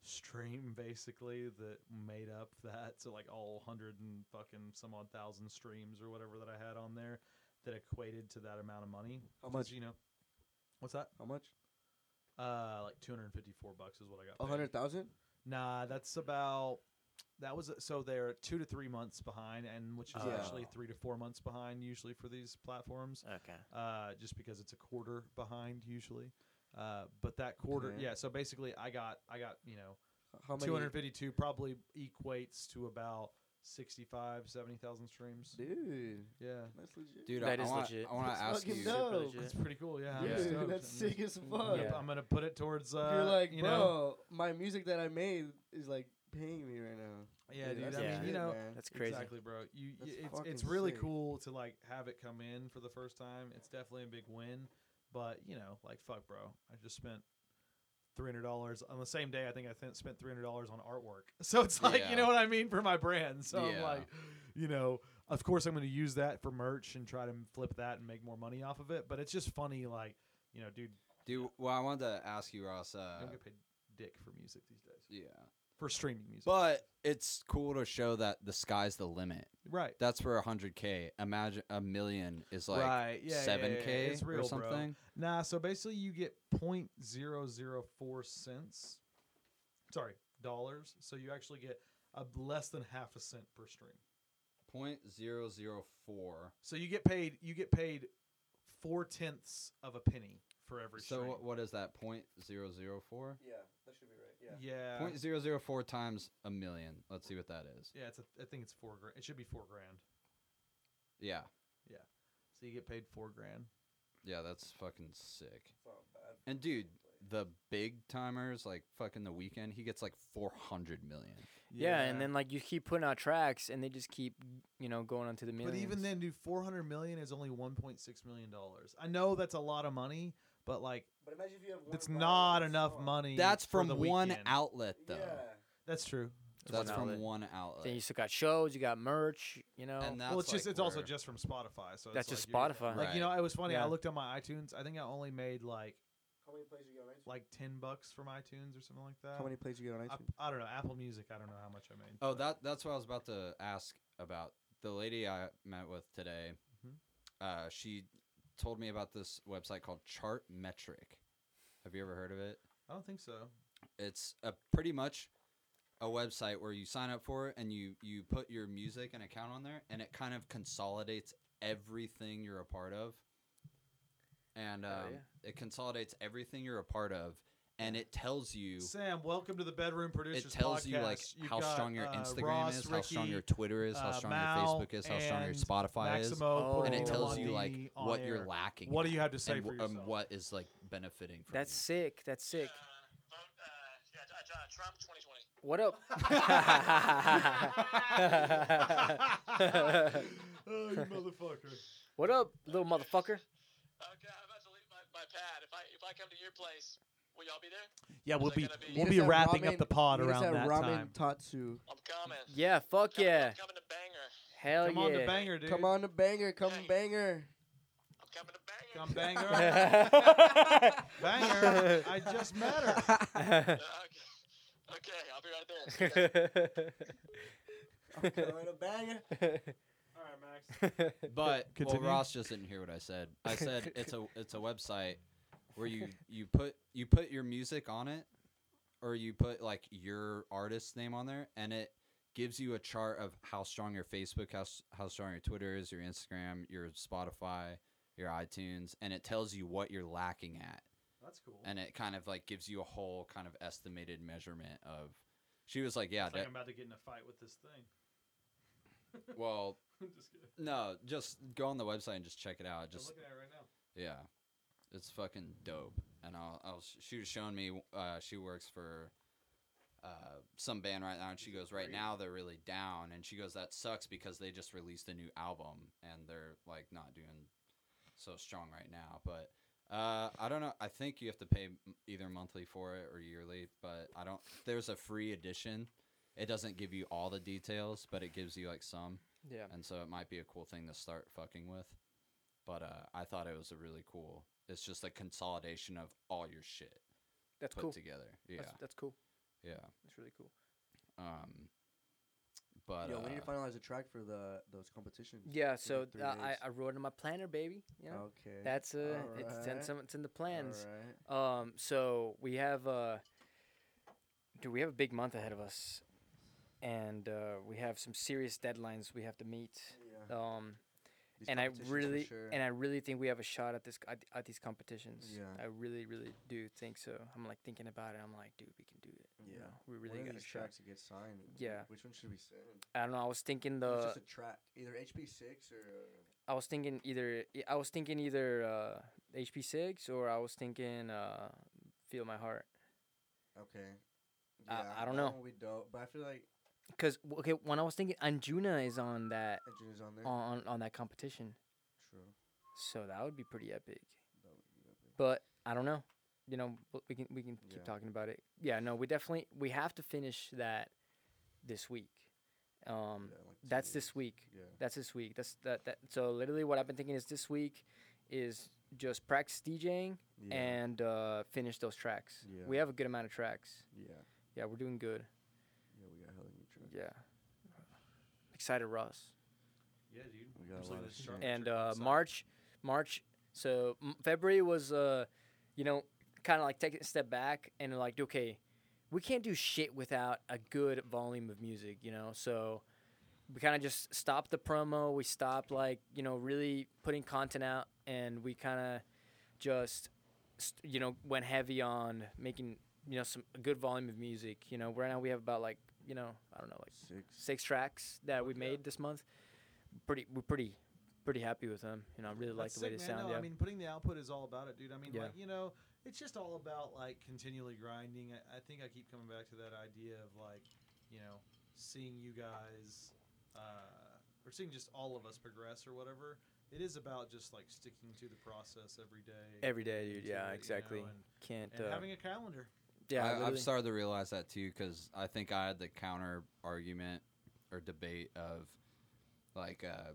S2: stream basically that made up that. So like all hundred and fucking some odd thousand streams or whatever that I had on there that equated to that amount of money.
S3: How much?
S2: You know. What's that?
S3: How much?
S2: Uh, like two hundred and fifty-four bucks is what I got.
S3: A hundred thousand?
S2: Nah, that's about. That was so they're two to three months behind, and which is
S1: Oh.
S2: actually three to four months behind usually for these platforms
S1: Okay.
S2: uh, just because it's a quarter behind usually. Uh, but that quarter,
S3: Okay.
S2: yeah. So basically, I got I got you know
S3: How many?
S2: 252 probably equates to about 65, 70,000 streams.
S3: Dude,
S2: Yeah,
S3: that's legit.
S4: Dude,
S1: That
S4: I,
S1: is
S4: I want,
S1: legit.
S4: I want
S3: That's
S4: to ask
S3: fucking
S4: you.
S3: dope.
S1: Super legit.
S2: that's pretty cool. Yeah, I'm
S1: Yeah.
S2: stoked.
S3: Dude, that's
S2: I'm-
S3: sick as fuck.
S1: Yeah.
S2: I'm gonna put it towards. Uh,
S3: You're like,
S2: you
S3: bro,
S2: know,
S3: my music that I made is like paying me right now.
S2: yeah,
S3: Dude,
S2: dude.
S3: that's
S2: I mean,
S1: legit,
S2: you know,
S3: man.
S1: That's crazy.
S2: Exactly, bro. You,
S3: That's
S2: y- it's it's really
S3: sick.
S2: cool to like have it come in for the first time. It's definitely a big win, but you know, like fuck, bro. I just spent three hundred dollars on the same day. I think I th- spent three hundred dollars on artwork. So it's like
S4: Yeah.
S2: you know what I mean for my brand. So I'm like, you know, of course I'm going to use that for merch and try to flip that and make more money off of it. But it's just funny, like you know, dude,
S4: Dude, well, I wanted to ask you, Ross.
S2: Uh, I
S4: Uh,
S2: don't get paid dick for music these days
S4: yeah,
S2: for streaming music.
S4: but it's cool to show that the sky's the limit.
S2: right.
S4: That's for hundred k. Imagine a million is like
S2: right. Yeah. yeah, yeah,
S4: seven
S2: yeah,
S4: k
S2: It's real,
S4: or
S2: bro.
S4: something.
S2: Nah, so basically you get 0.004 cents. Sorry, dollars. So you actually get a less than half a cent per stream.
S4: 0.004.
S2: So you get paid. You get paid four tenths of a penny for every
S4: So
S2: stream.
S4: what, what is that? 0.004?
S3: Yeah, that should be right. Yeah.
S2: Yeah.
S4: Point zero zero four times a million. Let's see what that is.
S2: yeah, it's. A, I think it's four grand. It should be four grand.
S4: Yeah, Yeah.
S2: So you get paid four grand.
S4: yeah, that's fucking sick.
S3: It's not bad.
S4: And dude, the big timers like fucking the Weeknd, he gets like four hundred million.
S1: Yeah. and then like you keep putting out tracks, and they just keep you know going on to the
S2: But even then, dude, four hundred million is only one point six million dollars. I know that's a lot of money, but like
S3: But imagine if you have one.
S2: that's
S3: viral
S2: not enough
S3: song.
S2: money.
S4: That's
S2: for
S4: from
S2: the
S4: one
S2: weekend.
S4: outlet though.
S3: Yeah.
S2: That's true.
S4: That's
S1: one
S4: from
S1: outlet.
S4: one outlet.
S1: then you still got shows, you got merch, you know.
S4: and that's
S2: well, it's just
S4: like
S2: it's also
S4: where-
S2: just from Spotify. So
S1: That's
S2: it's
S1: just
S2: like you're-
S1: Spotify.
S2: Like you know,
S4: Right.
S2: it was funny. I looked on my iTunes. I think I only made like
S3: How many plays you get on iTunes?
S2: like ten bucks from iTunes or something like that.
S3: How many plays you get on
S2: I,
S3: iTunes?
S2: I don't know. Apple Music. I don't know how much I made.
S4: Oh, that that's what I was about to ask about. The lady I met with today,
S2: Mhm.
S4: uh, she told me about this website called Chartmetric. Have you ever heard of it?
S2: I don't think so.
S4: It's a pretty much a website where you sign up for it and you you put your music and account on there, and it kind of consolidates everything you're a part of. And um,
S1: Hell yeah.
S4: it consolidates everything you're a part of, and it tells you
S2: Sam, welcome to the Bedroom Producers
S4: it tells you like
S2: You've
S4: how
S2: got,
S4: strong your
S2: uh,
S4: Instagram
S2: Ross,
S4: is, how strong your Twitter is, how
S2: uh,
S4: strong
S2: Mal,
S4: your Facebook is, how strong your
S2: and
S4: Spotify is,
S2: Maximo
S1: Oh.
S4: and it tells you like what
S2: air.
S4: you're lacking.
S2: What do you have to say
S4: and,
S2: for
S4: w- um, what is like benefiting from
S1: That's sick. That's sick.
S5: Uh, uh, yeah, Trump 2020.
S1: What up?
S2: oh, you motherfucker.
S1: what up, little motherfucker?
S5: Okay, I'm about to leave my, my pad. If I if I come to your place, will y'all be there?
S2: Yeah, we'll
S5: Is it
S2: be
S5: gonna be-
S2: we'll
S3: Meet
S2: be
S3: us at
S2: wrapping up
S3: Ramen-
S2: the pod
S3: meet
S2: around
S3: at
S2: that
S3: Ramen
S2: time.
S3: Tatsu.
S5: I'm coming.
S1: Yeah, fuck
S5: Coming-
S1: yeah.
S5: I'm coming to Banger.
S1: Hell yeah.
S2: Come
S1: yeah.
S2: on to banger, dude.
S3: Come on to banger, come
S5: Hey.
S3: banger.
S5: I'm coming to Banger.
S2: Come banger. banger. I just met her.
S5: Uh, okay. okay, I'll be right there. See you guys.
S3: Coming to banger.
S2: All right, Max.
S4: But well,
S2: Continue.
S4: Ross just didn't hear what I said. I said it's a it's a website where you you put you put your music on it, or you put like your artist's name on there, and it gives you a chart of how strong your Facebook, how how strong your Twitter is, your Instagram, your Spotify, your iTunes, and it tells you what you're lacking at.
S2: That's cool.
S4: and it kind of like gives you a whole kind of estimated measurement of she was like yeah
S2: It's like
S4: that,
S2: I'm about to get in a fight with this thing.
S4: well
S2: just
S4: no just go on the website and just check it out
S2: I'm
S4: just
S2: looking at it right now.
S4: yeah it's fucking dope and i'll, I'll she was showing me uh, she works for uh, some band right now and she goes right now they're really down and she goes that sucks because they just released a new album and they're like not doing so strong right now but uh, I don't know. I think you have to pay either monthly for it or yearly, but I don't. There's a free edition. It doesn't give you all the details, but it gives you like some,
S1: yeah.
S4: and so it might be a cool thing to start fucking with. But uh, I thought it was a really cool. It's just a consolidation of all your shit
S1: That's
S4: put
S1: cool.
S4: together. Yeah,
S1: That's, that's cool.
S4: yeah.
S1: That's really cool.
S4: Um, but
S3: yeah,
S4: uh,
S3: we need to finalize a track for the those competitions.
S1: Yeah, so uh, I. I wrote it in my planner, baby. You know,
S3: Okay.
S1: that's uh, it's, it's, in
S3: Alright.
S1: some, it's in the plans.
S3: Alright.
S1: Um, so we have uh, do we have a big month ahead of us, and uh, we have some serious deadlines we have to meet.
S3: Yeah.
S1: Um,
S3: These
S1: and I really
S3: sure.
S1: and I really think we have a shot at this at, at these competitions.
S3: Yeah.
S1: I really really do think so. I'm like thinking about it. I'm like, dude, we can do it. you
S3: Yeah.
S1: know, we really got a
S3: these
S1: shot.
S3: tracks to get signed.
S1: Yeah.
S3: Which one should we send?
S1: I don't know. I was thinking
S3: it's
S1: the
S3: just a track, either HP six or. Uh,
S1: I was thinking either I was thinking either uh, HP six or I was thinking uh, Feel My Heart.
S3: okay.
S1: I-
S3: Yeah,
S1: I don't
S3: that
S1: know.
S3: be dope, but I feel like
S1: Cause okay, when I was thinking Anjuna is on that
S3: is on there.
S1: on on that competition,
S3: True.
S1: so that would be pretty epic.
S3: That would be epic.
S1: But I don't know. You know, w- we can we can keep
S3: Yeah.
S1: talking about it. Yeah, no, we definitely we have to finish that this week. Um,
S3: Yeah, like two
S1: that's this week.
S3: Yeah.
S1: That's this week. That's that that. So literally, what I've been thinking is this week is just practice DJing
S3: Yeah.
S1: and uh, finish those tracks.
S3: Yeah.
S1: We have a good amount of tracks.
S3: yeah.
S1: Yeah, we're doing good.
S3: Yeah, we got hella new tracks.
S1: Yeah. Excited, Russ.
S2: Yeah, dude.
S3: We got
S2: just
S3: a lot of
S2: the
S1: and uh. March, March. So m- February was, uh, you know, kind of like taking a step back and like, okay, we can't do shit without a good volume of music, you know. So we kind of just stopped the promo. We stopped like you know really putting content out, and we kind of just st- you know went heavy on making you know some a good volume of music. You know, right now we have about like you know I don't know like
S3: Six.
S1: six tracks that we made this month. Pretty, we're pretty, pretty happy with them. You know, I really like the way they
S2: man.
S1: sound.
S2: No,
S1: yeah.
S2: I mean, putting the output is all about it, dude. I mean,
S1: Yeah.
S2: like you know, it's just all about like continually grinding. I, I think I keep coming back to that idea of like, you know, seeing you guys, uh, or seeing just all of us progress or whatever. It is about just like sticking to the process every day.
S1: Every day, dude. Yeah,
S2: it, you know,
S1: exactly.
S2: and,
S1: Can't.
S2: and
S1: uh,
S2: having a calendar.
S1: Yeah,
S4: I. I've started to realize that too because I think I had the counter argument or debate of like uh,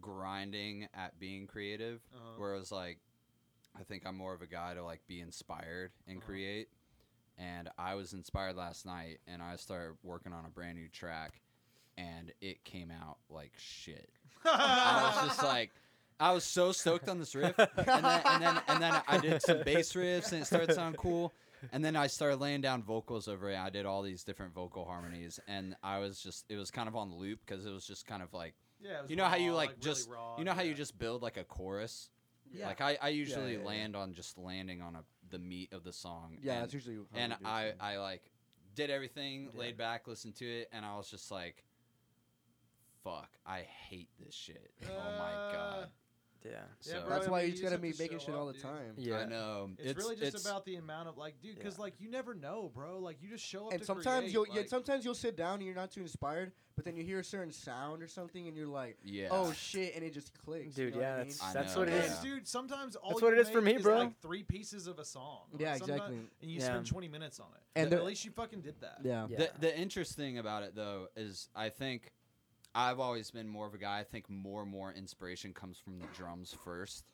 S4: grinding at being creative,
S2: Uh-huh.
S4: whereas like I think I'm more of a guy to like be inspired and
S2: Uh-huh.
S4: create. And I was inspired last night, and I started working on a brand new track, and it came out like shit. I was just like, I was so stoked on this riff, and then and then and then I did some bass riffs, and it started to sound cool. And then I started laying down vocals over it. I did all these different vocal harmonies, and I was just it was kind of on loop because it was just kind of like
S2: yeah, it was
S4: you know how you
S2: raw,
S4: like,
S2: really
S4: just
S2: raw,
S4: you know how you just build like a chorus.
S3: Yeah.
S4: Like I, I usually
S3: yeah, yeah.
S4: land on just landing on a the meat of the song.
S3: Yeah,
S4: and,
S3: that's usually. how
S4: and
S3: do
S4: I. I like did everything,
S1: Yeah.
S4: laid back, listened to it, and I was just like, "Fuck, I hate this shit." oh my
S2: Uh,
S4: god.
S1: Yeah.
S2: Yeah,
S4: So
S2: bro,
S3: That's
S2: I
S3: why
S2: mean,
S3: you
S2: you
S3: just
S2: just
S3: gotta
S2: have
S3: be
S2: to
S3: making
S2: show
S3: shit
S2: up,
S3: all the
S2: dude.
S3: time.
S1: Yeah.
S4: I know.
S2: It's, really just about the amount of like, dude, because
S1: Yeah.
S2: like you never know, bro. Like you just show up.
S3: And
S2: to
S3: sometimes
S2: create,
S3: you'll yeah,
S2: like-
S3: sometimes you'll sit down and you're not too inspired, but then you hear a certain sound or something and you're like,
S4: yeah.
S3: oh shit, and it just clicks.
S1: Dude,
S3: you know
S1: yeah,
S3: what I
S1: that's?
S4: I
S1: that's
S4: know,
S1: what it is.
S4: Yeah.
S2: dude. Sometimes all
S1: That's
S2: you
S1: what it is for
S2: make
S1: me,
S2: is,
S1: bro.
S2: Like three pieces of a song. Like,
S3: Yeah,
S2: sometime-
S3: exactly.
S2: And you
S1: Yeah.
S2: spend 20 minutes on it.
S3: And
S2: Th-
S3: the-
S2: at least you fucking did that.
S3: Yeah.
S1: Yeah.
S4: The the interesting about it though is I think I've always been more of a guy. I think more and more inspiration comes from the drums first.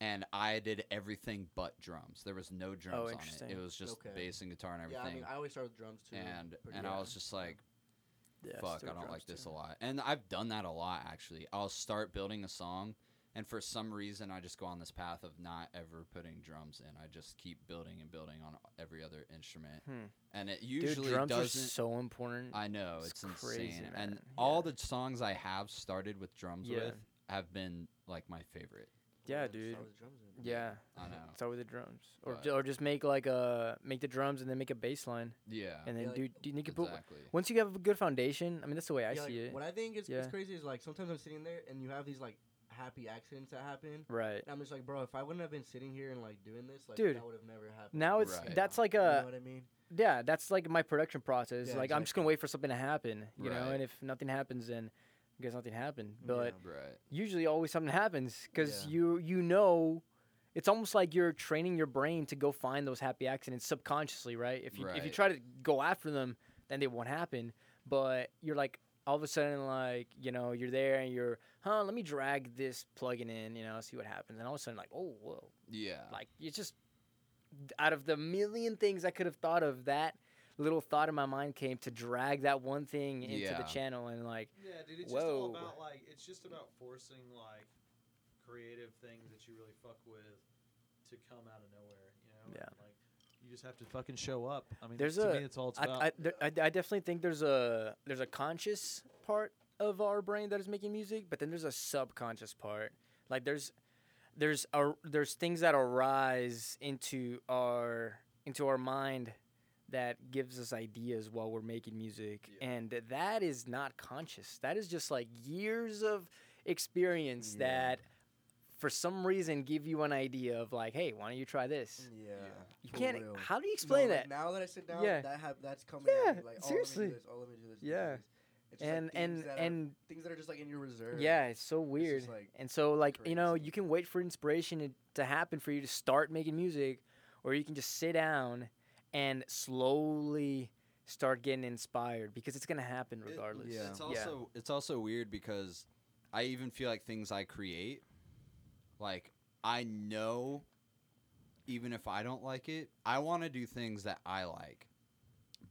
S4: And I did everything but drums. There was no drums oh, on it.
S1: interesting.
S4: It was just
S3: Okay.
S4: bass and guitar and
S3: Yeah,
S4: everything.
S3: I mean, I always start with drums too.
S4: and
S3: pretty
S4: and
S3: much.
S4: I was just like,
S1: Yeah,
S4: fuck, I don't like this
S1: too.
S4: a lot. And I've done that a lot actually. I'll start building a song, and for some reason, I just go on this path of not ever putting drums in. I just keep building and building on every other instrument,
S1: Hmm.
S4: and it usually
S1: Dude,
S4: usually
S1: drums are
S4: doesn't.
S1: so important.
S4: I know
S1: It's
S4: it's,
S1: crazy,
S4: insane, and
S1: man.
S4: all the songs I have started with drums
S1: Yeah.
S4: with have been like my favorite.
S1: yeah,
S3: Start
S1: dude.
S3: with drums then.
S1: Yeah.
S4: I know.
S1: Start with the drums, or
S4: But-
S1: or just make like a make the drums and then make a bass line,
S4: Yeah,
S1: and then
S3: Yeah, like-
S1: do do you can put once you have a good foundation. I mean, that's the way I
S3: Yeah,
S1: see
S3: like,
S1: it.
S3: What I think is,
S1: Yeah.
S3: is crazy is like sometimes I'm sitting there and you have these like happy accidents that happen.
S1: Right.
S3: And I'm just like, bro, if I wouldn't have been sitting here and like doing this, like
S1: Dude,
S3: that would have never happened.
S1: Now it's
S4: Right.
S1: that's like a.
S3: you know
S1: a
S3: what I mean?
S1: yeah, that's like my production process.
S3: Yeah,
S1: like I'm just gonna wait for something to happen, you know. And if nothing happens, then I guess nothing happened.
S3: Yeah.
S1: But
S4: right.
S1: usually, always something happens because
S3: Yeah.
S1: you you know. It's almost like you're training your brain to go find those happy accidents subconsciously, right? If you if you try to go after them, then they won't happen. But you're like all of a sudden like you know you're there and you're huh let me drag this plugin in you know see what happens and all of a sudden like oh whoa
S4: Yeah.
S1: like it's just out of the million things I could have thought of, that little thought in my mind came to drag that one thing into
S4: Yeah.
S1: the channel and like
S2: Yeah, dude. It's just all
S1: Whoa.
S2: about like it's just about forcing like creative things that you really fuck with to come out of nowhere. You know.
S1: Yeah.
S2: Like you just have to fucking show up. I mean,
S1: There's
S2: to
S1: a-
S2: me, it's all it's
S1: I,
S2: about.
S1: I, there, I, I definitely think there's a there's a conscious part of our brain that is making music, but then there's a subconscious part. Like there's there's a, there's things that arise into our into our mind that gives us ideas while we're making music,
S4: Yeah.
S1: and that is not conscious. That is just like years of experience
S3: Yeah.
S1: that. For some reason, give you an idea of like, hey, why don't you try this?
S3: Yeah.
S1: You can't.
S3: real.
S1: How do you
S3: No,
S1: explain
S3: like,
S1: that?
S3: Now that I sit down,
S1: Yeah.
S3: that have that's coming.
S1: Yeah,
S3: at me, like,
S1: seriously.
S3: Oh, let me do this. Oh, let me do this. let me do
S1: Yeah.
S3: It's
S1: and
S3: like, things
S1: and
S3: that are-
S1: and
S3: things that are just like in your reserve.
S1: Yeah, it's so
S3: just,
S1: weird.
S3: like,
S1: and so, like, you know, you can wait for inspiration to, to happen for you to start making music, or you can just sit down and slowly start getting inspired because it's gonna happen
S4: It-
S1: regardless.
S3: Yeah.
S4: It's also it's also weird because I even feel like things I create, like I know, even if I don't like it, I want to do things that I like,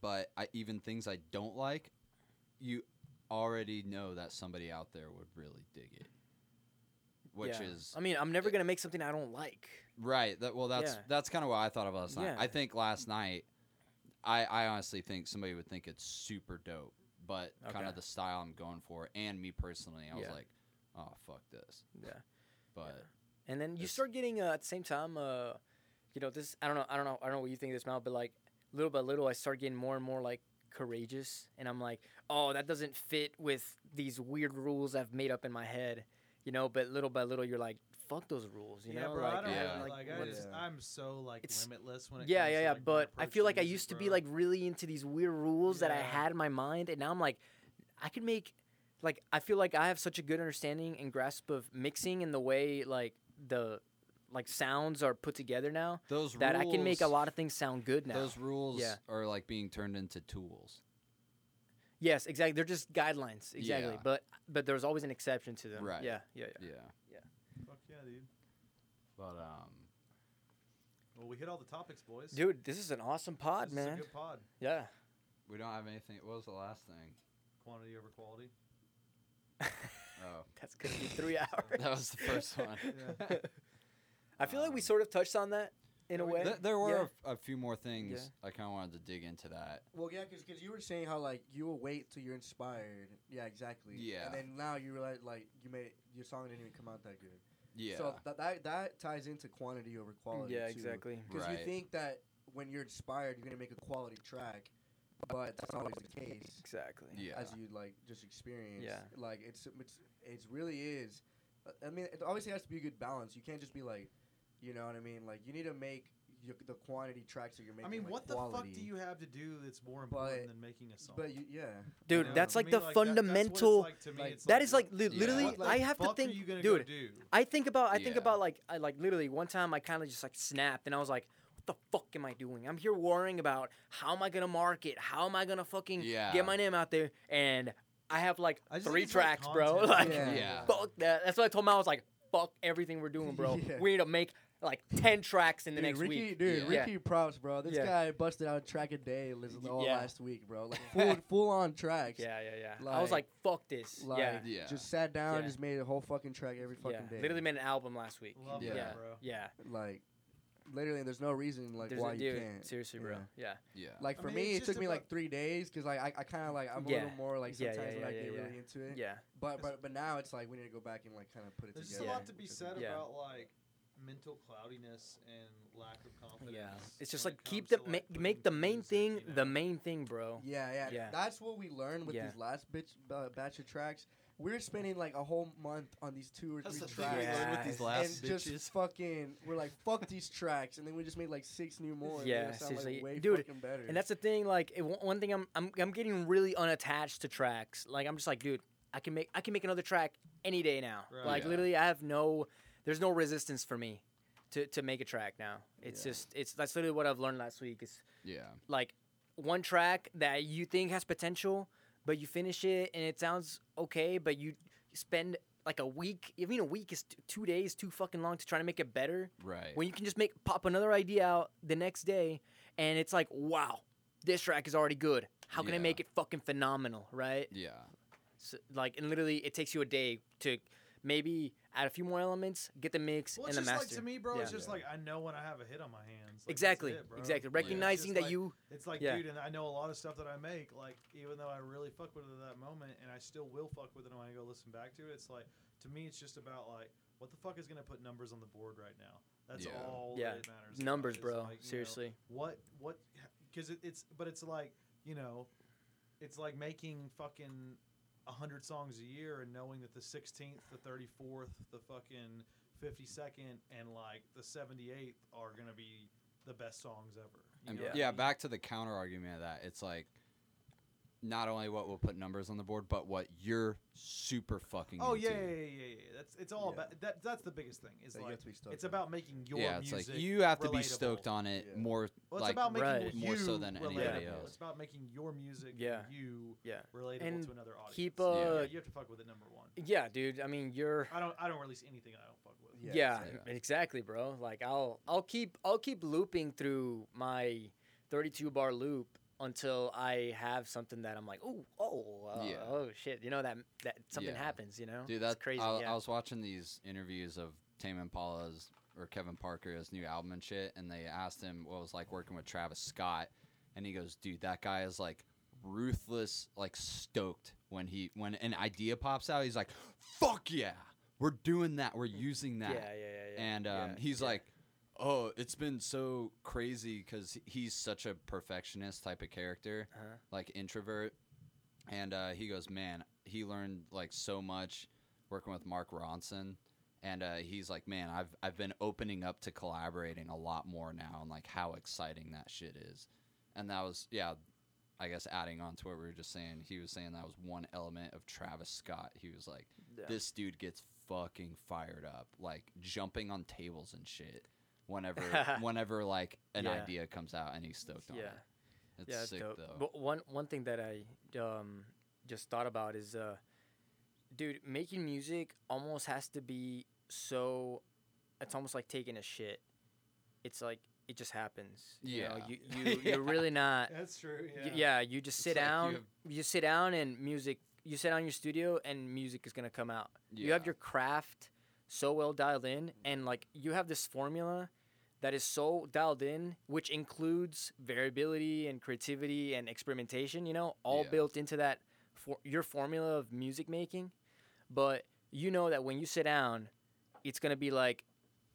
S4: but I even things I don't like, you already know that somebody out there would really dig it, which
S1: Yeah.
S4: is
S1: I mean, I'm never gonna make something I don't like.
S4: Right. That well, that's
S1: Yeah.
S4: that's kind of what I thought of last night.
S1: Yeah.
S4: I think last night, I I honestly think somebody would think it's super dope but kind of the style I'm going for, and me personally, I was like, oh fuck this.
S1: Yeah.
S4: But
S1: And then you
S4: It's-
S1: start getting uh, at the same time, uh, you know, this. I don't know. I don't know. I don't know what you think of this, Mal, but like little by little, I start getting more and more like courageous, and I'm like, oh, that doesn't fit with these weird rules I've made up in my head, you know. But little by little, you're like, fuck those rules, you
S2: yeah,
S1: know.
S2: bro.
S1: like,
S2: I don't
S4: yeah.
S2: like, like I
S1: what's-
S2: just,
S3: Yeah.
S2: I'm so like
S1: It's-
S2: limitless when it
S1: yeah,
S2: comes
S1: yeah,
S2: to,
S1: yeah.
S2: like,
S1: But I feel like I
S2: music,
S1: used to be like really into these weird rules that I had in my mind, and now I'm like, I could make, like, I feel like I have such a good understanding and grasp of mixing and the way like the, like sounds are put together now
S4: those
S1: that I can make a lot of things sound good now.
S4: Those rules
S1: Yeah.
S4: are like being turned into tools.
S1: yes, exactly. They're just guidelines, exactly.
S4: Yeah.
S1: But but there's always an exception to them.
S4: Right.
S1: Yeah, yeah, yeah.
S4: Yeah.
S2: Fuck yeah, dude.
S4: But um,
S2: Well, we hit all the topics, boys.
S1: Dude, this is an awesome pod,
S2: this
S1: man.
S2: is a good pod.
S1: Yeah.
S4: we don't have anything. What was the last thing?
S2: Quantity over quality.
S4: Oh,
S1: That's gonna be three hours.
S4: that was the first one.
S2: Yeah.
S1: I feel like we
S4: Um,
S1: sort of touched on that in
S2: Yeah,
S1: a way.
S4: Th- there were
S1: Yeah.
S4: a, a few more things
S1: Yeah.
S4: I kind of wanted to dig into that.
S3: Well, yeah, because you were saying how like you will wait till you're inspired. Yeah, exactly.
S4: Yeah.
S3: And then now you realize like you made your song didn't even come out that good.
S4: Yeah.
S3: So that that, that ties into quantity over quality.
S1: yeah,
S3: too.
S1: exactly.
S3: Because
S4: Right.
S3: you think that when you're inspired, you're gonna make a quality track, but that's not always the case.
S1: Exactly.
S4: yeah.
S3: As you like just experience.
S1: Yeah.
S3: Like it's it's it's really is. uh, I mean, it obviously has to be a good balance. You can't just be like, you know what I mean? Like you need to make your, the quantity tracks that you're making.
S2: I mean,
S3: like,
S2: what
S3: quality.
S2: the fuck do you have to do that's more important
S3: But-
S2: than making a song?
S3: But you, yeah.
S1: Dude,
S2: You know?
S1: that's
S2: To
S1: like
S2: me,
S1: the
S2: that- that's what
S1: fundamental.
S2: like
S3: like-
S1: that is like li-
S4: Yeah.
S1: literally.
S3: What
S1: I have to think,
S2: are you gonna
S1: dude.
S2: go do?
S1: I think about. I think about like I like literally one time I kind of just like snapped and I was like, "What the fuck am I doing? I'm here worrying about how am I gonna market? How am I gonna fucking
S4: Yeah.
S1: get my name out there?" And I have like
S2: I
S1: three
S2: think it's, like,
S1: tracks, bro. Like,
S3: Yeah.
S4: Yeah.
S1: fuck that. That's what I told him. I was like, "Fuck everything we're doing, bro.
S3: Yeah.
S1: We need to make like ten tracks in the
S3: dude,
S1: next
S3: Ricky,
S1: week."
S3: dude,
S4: Yeah.
S3: Ricky, props, bro. This
S1: Yeah.
S3: guy busted out a track a day listen, all
S1: Yeah.
S3: last week, bro. Like full, full on tracks.
S1: Yeah, yeah, yeah. I was
S3: Like-
S1: like, "Fuck this."
S3: Like,
S1: yeah.
S4: Yeah.
S3: just sat down,
S1: Yeah.
S3: just made a whole fucking track every fucking
S1: yeah.
S3: day.
S1: Literally made an album last week.
S2: Love
S4: Yeah.
S2: that,
S1: yeah,
S2: bro.
S1: yeah.
S3: like, literally, there's no reason like
S1: There's
S3: why
S1: a,
S3: you
S1: dude,
S3: can't.
S1: seriously, bro.
S3: Yeah.
S1: Yeah.
S4: yeah.
S3: Like
S2: I
S3: for
S2: mean,
S3: me, it took me like three days because like I, I kind of like I'm a little more like sometimes
S1: yeah,
S3: when I get
S1: yeah,
S3: really
S1: yeah.
S3: into it.
S1: Yeah.
S3: But but but now it's like we need to go back and like kind of put it
S2: There's just
S3: together.
S2: a lot to be
S3: which is-
S2: said
S1: Yeah.
S2: about like mental cloudiness and lack of confidence.
S1: Yeah. It's just like
S2: it
S1: keep the
S2: to,
S1: ma- make the main
S2: music,
S1: thing
S2: you
S1: the main thing, bro.
S3: Yeah, yeah,
S1: Yeah.
S3: That's what we learned with
S1: Yeah.
S3: these last bitch, uh, batch of tracks. We're spending like a whole month on these two or
S4: That's
S3: three
S4: the thing
S3: tracks.
S4: we learned with these last
S3: and
S4: bitches.
S3: just fucking, we're like, fuck these tracks, and then we just made like six new more. and they
S1: Yeah,
S3: sound, like,
S1: seriously.
S3: way
S1: Dude,
S3: fucking better.
S1: And that's the thing. Like it, one one thing, I'm I'm I'm getting really unattached to tracks. Like I'm just like, dude, I can make I can make another track any day now.
S2: Right.
S1: Like
S4: Yeah.
S1: literally, I have no, there's no resistance for me, to to make a track now. It's
S3: Yeah.
S1: just it's that's literally what I've learned last week. Is
S4: yeah.
S1: like one track that you think has potential, but you finish it and it sounds okay, but you spend like a week, I mean, a week is t- two days too fucking long to try to make it better.
S4: Right.
S1: When you can just make pop another idea out the next day, and it's like, wow, this track is already good. How can I make it fucking phenomenal, right?
S4: yeah.
S1: So, like, and literally, it takes you a day to maybe add a few more elements, get the mix
S2: Well,
S1: and
S2: it's
S1: the
S2: just
S1: master.
S2: like to me, bro. It's
S1: Yeah.
S2: just like I know when I have a hit on my hands. Like, that's
S1: exactly,
S2: it, bro.
S1: exactly. Recognizing
S2: just
S1: that
S2: like-
S1: you,
S2: It's like,
S1: Yeah.
S2: dude, and I know a lot of stuff that I make, like, even though I really fuck with it at that moment, and I still will fuck with it when I go listen back to it, it's like, to me, it's just about, like, what the fuck is going to put numbers on the board right now? That's
S4: Yeah.
S2: all
S1: Yeah.
S2: that matters.
S1: numbers, bro.
S2: like, you know,
S1: seriously.
S2: what, what, because it, it's, but it's like, you know, it's like making fucking a hundred songs a year and knowing that the 16th, the 34th, the fucking 52nd, and like the 78th are gonna be the best songs ever. You
S4: And
S2: know what
S4: yeah, back to the counter argument of that. It's like not only what will put numbers on the board, but what you're super fucking.
S2: Oh
S4: into.
S2: yeah, yeah, yeah, yeah, yeah. That's it's all
S3: Yeah.
S2: about that. That's the biggest thing. Is
S3: That you
S2: like
S3: have to be
S2: it's
S3: on.
S2: about making your
S4: yeah, it's like you have to be stoked on it
S3: Yeah.
S4: more.
S2: Well, it's
S4: like
S2: about making
S1: Right.
S2: you
S4: more so than anybody
S2: relatable.
S4: else.
S2: It's about making your music
S1: Yeah.
S2: you
S1: Yeah.
S2: relatable
S1: And
S2: to another audience.
S1: keep,
S2: Yeah,
S1: uh,
S2: you have to fuck with it. Number one.
S1: Yeah, dude. I mean, you're.
S2: I don't. I don't release anything I don't fuck with.
S3: Yeah,
S1: Yeah,
S4: exactly.
S1: exactly, bro. Like I'll I'll keep I'll keep looping through my 32 bar loop until I have something that I'm like, oh, oh, uh,
S4: Yeah.
S1: oh shit, you know that that something
S4: Yeah.
S1: happens, you know?
S4: Dude,
S1: It's
S4: that's
S1: crazy.
S4: I,
S1: yeah.
S4: I was watching these interviews of Tame Impala's or Kevin Parker's new album and shit, and they asked him what it was like working with Travis Scott, and he goes, "Dude, that guy is like ruthless, like stoked when he when an idea pops out. He's like, "Fuck yeah, we're doing that. We're using
S1: Yeah,
S4: that."
S1: yeah, yeah, yeah.
S4: and um,
S1: yeah,
S4: he's
S1: yeah.
S4: like, "Oh, it's been so crazy because he's such a perfectionist type of character,
S1: Uh-huh.
S4: like introvert." And uh, he goes, "Man, he learned like so much working with Mark Ronson." And uh, he's like, man, I've I've been opening up to collaborating a lot more now, and like how exciting that shit is. And that was, yeah, I guess adding on to what we were just saying, he was saying that was one element of Travis Scott. He was like,
S1: Yeah.
S4: this dude gets fucking fired up, like jumping on tables and shit. Whenever, whenever like an
S1: Yeah.
S4: idea comes out and he's stoked on
S1: Yeah.
S4: it. It's
S1: yeah, it's
S4: sick
S1: dope.
S4: though.
S1: But one one thing that I um just thought about is uh, dude, making music almost has to be so. It's almost like taking a shit. It's like it just happens. You know,
S4: Yeah.
S1: you you you're really not.
S2: That's true.
S1: y- Yeah, you just sit
S4: like you
S1: down.
S4: have-
S1: You, sit down and music. You sit down in your studio and music is gonna come out. You have your craft so well dialed in, and like you have this formula that is so dialed in, which includes variability and creativity and experimentation. You know, all
S4: Yeah.
S1: built into that for your formula of music making. But you know that when you sit down, it's gonna be like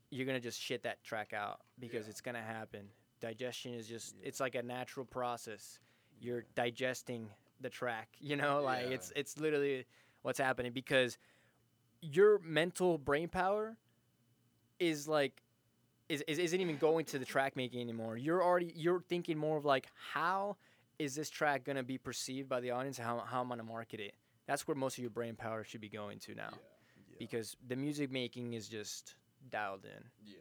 S1: you're gonna just shit that track out because
S4: Yeah.
S1: it's gonna happen. Digestion is just
S3: Yeah.
S1: it's like a natural process. You're digesting the track, you know, like it's it's literally what's happening because your mental brain power is like is, is isn't even going to the track making anymore. You're already you're thinking more of like how is this track gonna be perceived by the audience? How how am I gonna market it? That's where most of your brain power should be going to now,
S3: Yeah.
S1: because the music making is just dialed in.
S4: Yeah.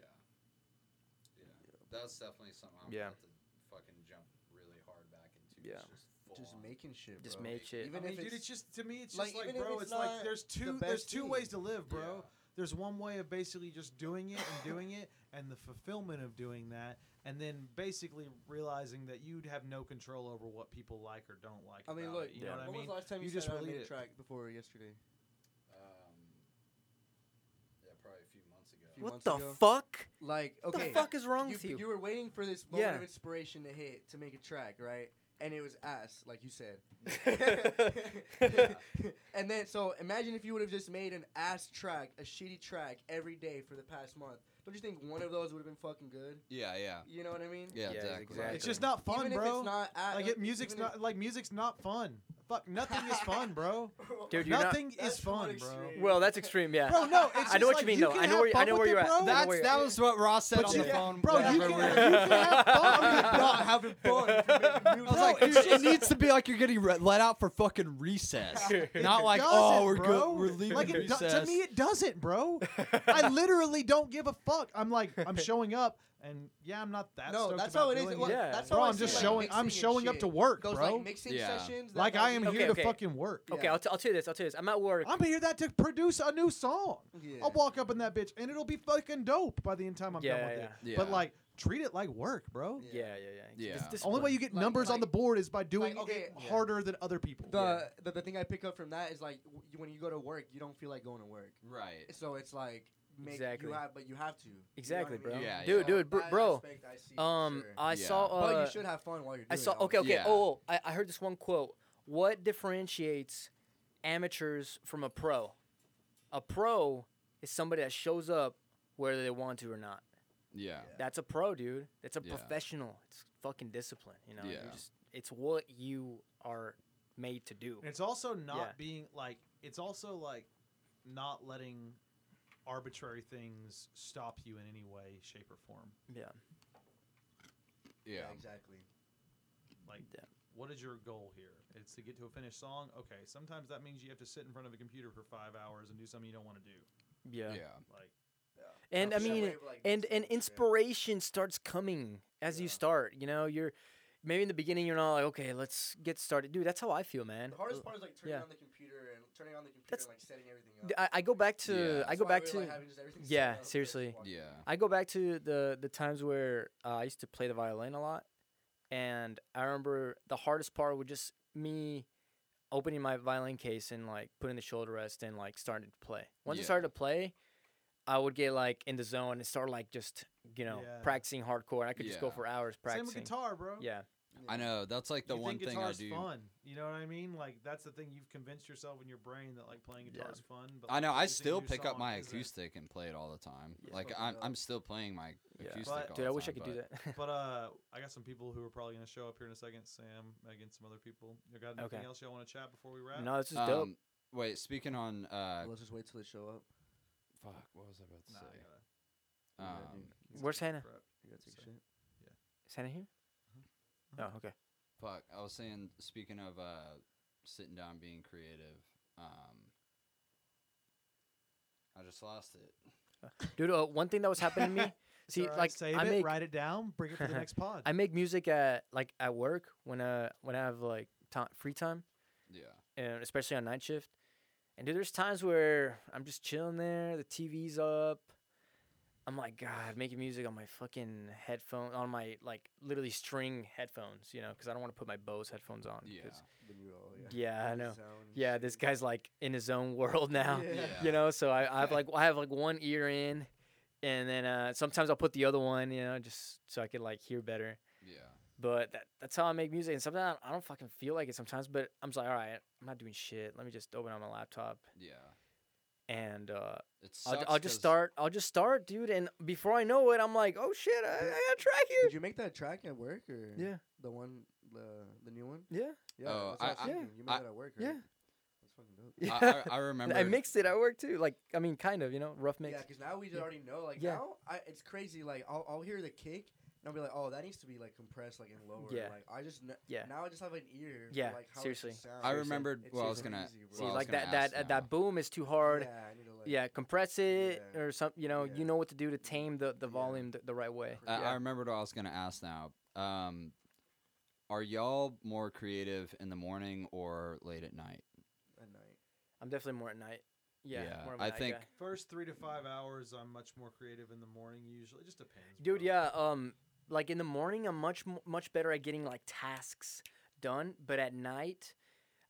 S4: Yeah. That's definitely something I'm
S1: Yeah.
S4: about to fucking jump really hard back into.
S1: Yeah.
S4: Just,
S3: Just
S4: on.
S3: making shit.
S1: Just
S3: bro.
S1: make shit.
S3: Even
S2: I mean,
S3: if
S2: dude,
S3: it's,
S2: it's just to me, it's
S3: like,
S2: just like,
S3: even if
S2: bro,
S3: it's
S2: it's, like
S3: not
S2: there's
S3: the
S2: two there's two
S3: thing.
S2: ways to live, bro.
S4: Yeah.
S2: There's one way of basically just doing it and doing it, and the fulfillment of doing that, and then basically realizing that you'd have no control over what people like or don't like.
S3: I mean, look.
S2: it, you
S1: Yeah.
S2: know what I mean?
S3: was the last time you,
S2: You just
S3: sat down made a track before yesterday?
S4: Um, yeah, probably a few months ago.
S3: Few
S1: What
S3: months
S1: the
S3: ago?
S1: fuck?
S3: Like,
S1: What
S3: okay,
S1: the fuck is wrong
S3: you,
S1: with you?
S3: you were waiting for this moment
S1: Yeah.
S3: of inspiration to hit to make a track, right? And it was ass, like you said. and then, so imagine if you would have just made an ass track, a shitty track every day for the past month. Don't you think one of those would have been fucking good?
S4: Yeah, yeah.
S3: You know what I mean?
S4: Yeah,
S1: Yeah,
S4: exactly.
S1: exactly.
S2: It's just not fun,
S3: even
S2: bro.
S3: if it's not ass,
S2: like it, music's not like music's not fun. Fuck, nothing is fun, bro.
S1: Dude, you're not-
S2: nothing is fun, bro.
S1: Well, that's extreme. Yeah.
S2: Bro, no, it's
S1: I know
S2: just
S1: what
S2: like
S1: you mean,
S2: you
S1: though.
S2: can
S1: I know
S2: have
S1: where you- I
S2: fun
S1: know
S2: with
S1: where
S2: it,
S1: you're at.
S2: bro.
S1: I know
S4: That's
S1: where you're
S4: that was what Ross said on
S2: you
S4: the
S2: can-
S4: phone.
S2: bro, you can,
S4: we
S2: you can have fun.
S3: not having fun. if you're making
S4: I was like, dude, it needs to be like you're getting re- let out for fucking recess, not like oh we're
S2: bro.
S4: go- we're leaving
S2: like it do-
S4: recess.
S2: to me it doesn't, bro. I literally don't give a fuck. I'm like I'm showing up, and yeah, I'm not that.
S3: no,
S2: stoked
S3: that's
S2: about
S3: how it is. Well,
S1: Yeah.
S3: That's
S2: Bro,
S3: how I
S2: I'm
S3: see,
S2: just
S3: like,
S2: showing. I'm
S3: and
S2: showing up
S3: shit.
S2: to work,
S3: Those
S2: bro.
S3: like mixing
S4: Yeah.
S3: sessions. that-
S2: Like I am
S1: Okay,
S2: here to
S1: okay.
S2: fucking work.
S1: Okay,
S3: Yeah.
S1: I'll, t- I'll tell you this. I'll tell you this. I'm at work.
S2: I'm here that to produce a new song.
S3: Yeah.
S2: I'll walk up in that bitch, and it'll be fucking dope by the end time I'm
S1: Yeah,
S2: done with
S1: yeah.
S2: it.
S4: Yeah.
S2: But like, treat it like work, bro.
S3: Yeah.
S1: yeah, yeah, yeah.
S4: Yeah.
S1: It's
S2: The only way
S1: discipline.
S2: you get
S3: Like-
S2: numbers on
S3: like-
S2: the board is by doing
S3: okay,
S2: it
S3: yeah.
S2: harder than other people.
S3: The, the the thing I pick up from that is like w- you- when you go to work, you don't feel like going to work.
S4: right.
S3: So it's like make
S1: Exactly.
S3: you have, but you have to. You know what
S1: Exactly,
S3: I
S1: bro.
S3: mean?
S4: Yeah,
S1: dude,
S4: yeah.
S1: dude, br-
S3: That
S1: bro.
S3: I see
S1: Um,
S3: sure.
S1: I
S4: Yeah.
S1: saw. Uh,
S3: but you should have fun while you're doing
S1: I saw.
S3: it.
S1: Okay, okay.
S4: Yeah.
S1: Oh, I, I heard this one quote. What differentiates amateurs from a pro? A pro is somebody that shows up whether they want to or not.
S4: Yeah.
S1: That's a pro, dude. That's a
S4: Yeah.
S1: professional. It's fucking discipline. You know. You
S4: Yeah.
S1: just, it's what you are made to do.
S2: And it's also not
S1: Yeah.
S2: being like it's also like not letting arbitrary things stop you in any way, shape, or form.
S1: Yeah.
S4: Yeah.
S3: exactly.
S2: Like,
S1: Yeah.
S2: what is your goal here? It's to get to a finished song. Okay, sometimes that means you have to sit in front of a computer for five hours and do something you don't want to do.
S1: Yeah.
S4: Yeah.
S2: Like,
S1: And I
S3: That's
S1: mean,
S3: way of, like,
S1: and and
S3: it, yeah.
S1: inspiration starts coming as you
S3: Yeah.
S1: start. You know, you're maybe in the beginning you're not like, okay, let's get started, dude. That's how I feel, man.
S3: The hardest part is like turning
S1: yeah.
S3: on the computer and turning on the computer
S1: That's-
S3: and like setting everything up.
S1: I, I go back to
S4: Yeah.
S1: I go back
S3: really
S1: to
S3: like having just everything set
S1: yeah,
S3: up,
S1: seriously.
S4: Yeah.
S1: I go back to the the times where uh, I used to play the violin a lot, and I remember the hardest part was just me opening my violin case and like putting the shoulder rest and like starting to play. Once I started to play, I would get like in the zone and start like just you know
S2: Yeah.
S1: practicing hardcore. I could just go
S4: Yeah.
S1: for hours
S2: same
S1: practicing.
S2: with guitar, bro.
S1: Yeah,
S4: I know that's like the
S2: you
S4: one
S2: think
S4: thing I
S2: guitar's
S4: do.
S2: fun. You know what I mean? Like that's the thing you've convinced yourself in your brain that like playing
S1: Yeah.
S2: is fun. But
S4: I
S2: like,
S4: know. I
S2: producing a
S4: still
S2: new
S4: pick up
S2: song
S4: my
S2: isn't.
S4: acoustic and play it all the time.
S1: Yeah.
S4: like
S3: Fucking
S4: I'm,
S3: dope.
S4: I'm still playing my
S1: Yeah.
S4: acoustic.
S2: But-
S4: all
S1: Dude,
S4: the
S1: I wish I
S4: time,
S1: could do
S4: but-
S1: that.
S2: But uh, I got some people who are probably gonna show up here in a second. Sam, Megan, some other people. You got anything
S1: Okay.
S2: else y'all want to chat before we wrap?
S1: no, this is dope.
S4: Um, wait, speaking on uh,
S3: Let's just wait till they show up.
S4: fuck, what was I about to
S2: Nah,
S4: say?
S2: I gotta-
S4: Um,
S3: dude.
S2: let's
S1: Where's Hannah?
S3: You gotta take a
S2: So-
S3: shit.
S1: Is Hannah here?
S2: Uh-huh.
S1: Oh, okay.
S4: Fuck, I was saying, speaking of uh, sitting down, being creative. Um, I just lost it.
S1: Dude, uh, one thing that was happening to me. See,
S2: alright,
S1: like
S2: save
S1: I
S2: it,
S1: make
S2: write it down, bring it for the next pod.
S1: I make music at like at work when uh when I have like ti free time.
S4: Yeah.
S1: and especially on night shift. And dude, there's times where I'm just chilling there, the TV's up. I'm like, God, making music on my fucking headphone, on my like literally string headphones, you know, because I don't want to put my Bose headphones on.
S4: Yeah.
S1: 'cause-
S3: The new, oh, yeah.
S1: Yeah, I know. Yeah, this guy's like in his own world now.
S3: Yeah.
S1: You know, so I, I have like I have like one ear in, and then uh, sometimes I'll put the other one, you know, just so I can like hear better.
S4: Yeah.
S1: But that, that's how I make music. And sometimes I don't fucking feel like it sometimes, but I'm just like, all right, I'm not doing shit. Let me just open up my laptop
S4: Yeah.
S1: And uh,
S4: It
S1: I'll,
S4: sucks
S1: I'll just
S4: 'cause-
S1: start. I'll just start, dude. And before I know it, I'm like, oh shit, I, I got a track here.
S3: Did you make that track at work or
S1: Yeah,
S3: the one the the new one?
S1: yeah,
S3: Yeah,
S4: Oh,
S3: that's I,
S4: I- I-
S3: thinking. You made
S4: I-
S3: that at work,
S1: yeah.
S3: right? That's fucking dope.
S1: yeah.
S4: I, I, I remember.
S1: I mixed it at work too. Like, I mean, kind of, you know, rough mix.
S3: Yeah, because now we
S1: Yeah.
S3: already know. Like
S1: Yeah.
S3: now, I, it's crazy. Like I'll, I'll hear the kick, and I'll be like, oh, that needs to be like compressed, like and lower.
S1: Yeah.
S3: Like I just kn-
S1: Yeah.
S3: now I just have an ear.
S1: Yeah,
S3: For, like, how
S1: seriously.
S3: should sound.
S4: I remembered
S3: It's
S4: what I was gonna.
S3: crazy, bro.
S1: See,
S4: what I was
S1: like
S4: gonna
S1: that, that, uh, that boom is too hard.
S3: Yeah, I need to like.
S1: Yeah, compress it
S3: Yeah.
S1: or something. You know,
S3: Yeah.
S1: you know what to do to tame the, the
S3: Yeah.
S1: volume the, the right way.
S4: I,
S1: yeah.
S4: I remembered what I was gonna ask now. Um, are y'all more creative in the morning or late at night?
S3: At night.
S1: I'm definitely more at night. Yeah,
S4: Yeah,
S1: more of a
S4: I
S1: night
S4: think-
S1: guy.
S2: First three to five hours, I'm much more creative in the morning. Usually, it just depends.
S1: dude.
S2: bro.
S1: Yeah, um, like in the morning, I'm much much better at getting like tasks done, but at night,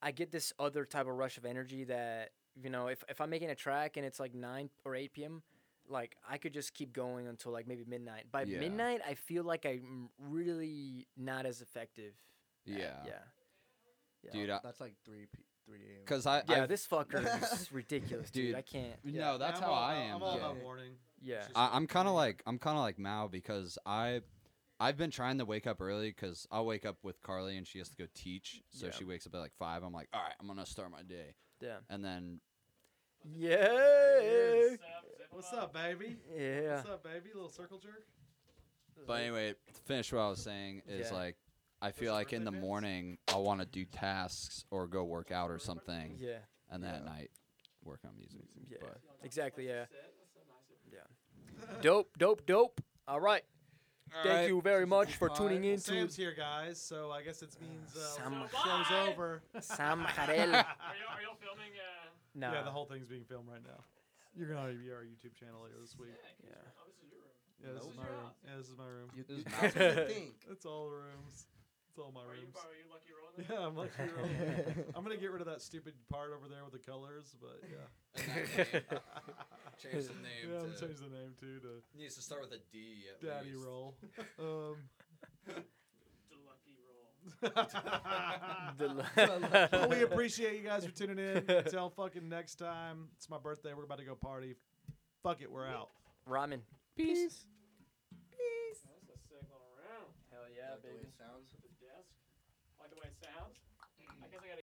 S1: I get this other type of rush of energy that you know, if if I'm making a track and it's like nine or eight p.m. Like I could just keep going until like maybe midnight. By
S4: Yeah.
S1: midnight, I feel like I'm really not as effective. at-
S4: Yeah.
S1: yeah, yeah.
S4: Dude, I,
S3: That's like three p three a.m.
S4: cause I,
S1: Yeah,
S4: I've-
S1: this fucker is ridiculous, dude.
S4: Dude,
S1: I can't.
S4: no, that's
S2: I'm
S4: how
S2: all
S4: I am.
S2: I'm all
S4: though.
S2: about
S3: Yeah.
S2: morning.
S1: Yeah.
S4: I, I'm kind of like I'm kind of like Mao because I I've been trying to wake up early because I'll wake up with Carly and she has to go teach, so
S1: Yeah.
S4: she wakes up at like five. I'm like, all right, I'm gonna start my day,
S1: Yeah.
S4: and then
S1: Yeah.
S2: What's up, baby?
S1: Yeah.
S2: What's up, baby? Little circle jerk.
S4: but anyway, to finish what I was saying is
S1: Yeah.
S4: like I feel like in the
S2: birthday pants?
S4: morning I'll want to do tasks or go work out or something,
S1: Yeah.
S4: and then at night work on music.
S1: Yeah.
S4: But
S1: Exactly. Yeah. Dope. Dope. Dope. All right. Thank you very much for tuning in to
S2: Sam's here, guys. So I guess it means uh,
S1: Sam-
S2: show's over.
S1: Sam Jarel.
S5: Are y'all, are y'all filming? Uh,
S1: Nah.
S2: Yeah, the whole thing's being filmed right now. You're gonna be our YouTube channel later this week.
S1: Yeah.
S5: oh, this is your room.
S2: Yeah, this
S3: Nope.
S2: is my room. Yeah, this is my room.
S3: You,
S4: This
S3: you,
S4: is
S3: that's what you think.
S2: It's all the rooms. It's all my
S5: Are you,
S2: rooms.
S5: are you lucky rolling? there?
S2: Yeah, I'm lucky you're- I'm gonna get rid of that stupid part over there with the colors, but yeah.
S4: Change the name
S2: Yeah, I'm
S4: to-
S2: change the name too to
S4: needs to start with a D. At
S2: Daddy
S4: least.
S2: Roll. Um,
S5: The lucky roll.
S1: The
S2: we appreciate you guys for tuning in. Until fucking next time. It's my birthday. We're about to go party. Fuck it, we're out.
S1: Ramen.
S3: Peace.
S1: Peace.
S5: That's a sick little room.
S1: Hell yeah,
S3: Like the way
S1: baby.
S3: it sounds.
S5: Sounds. I guess I gotta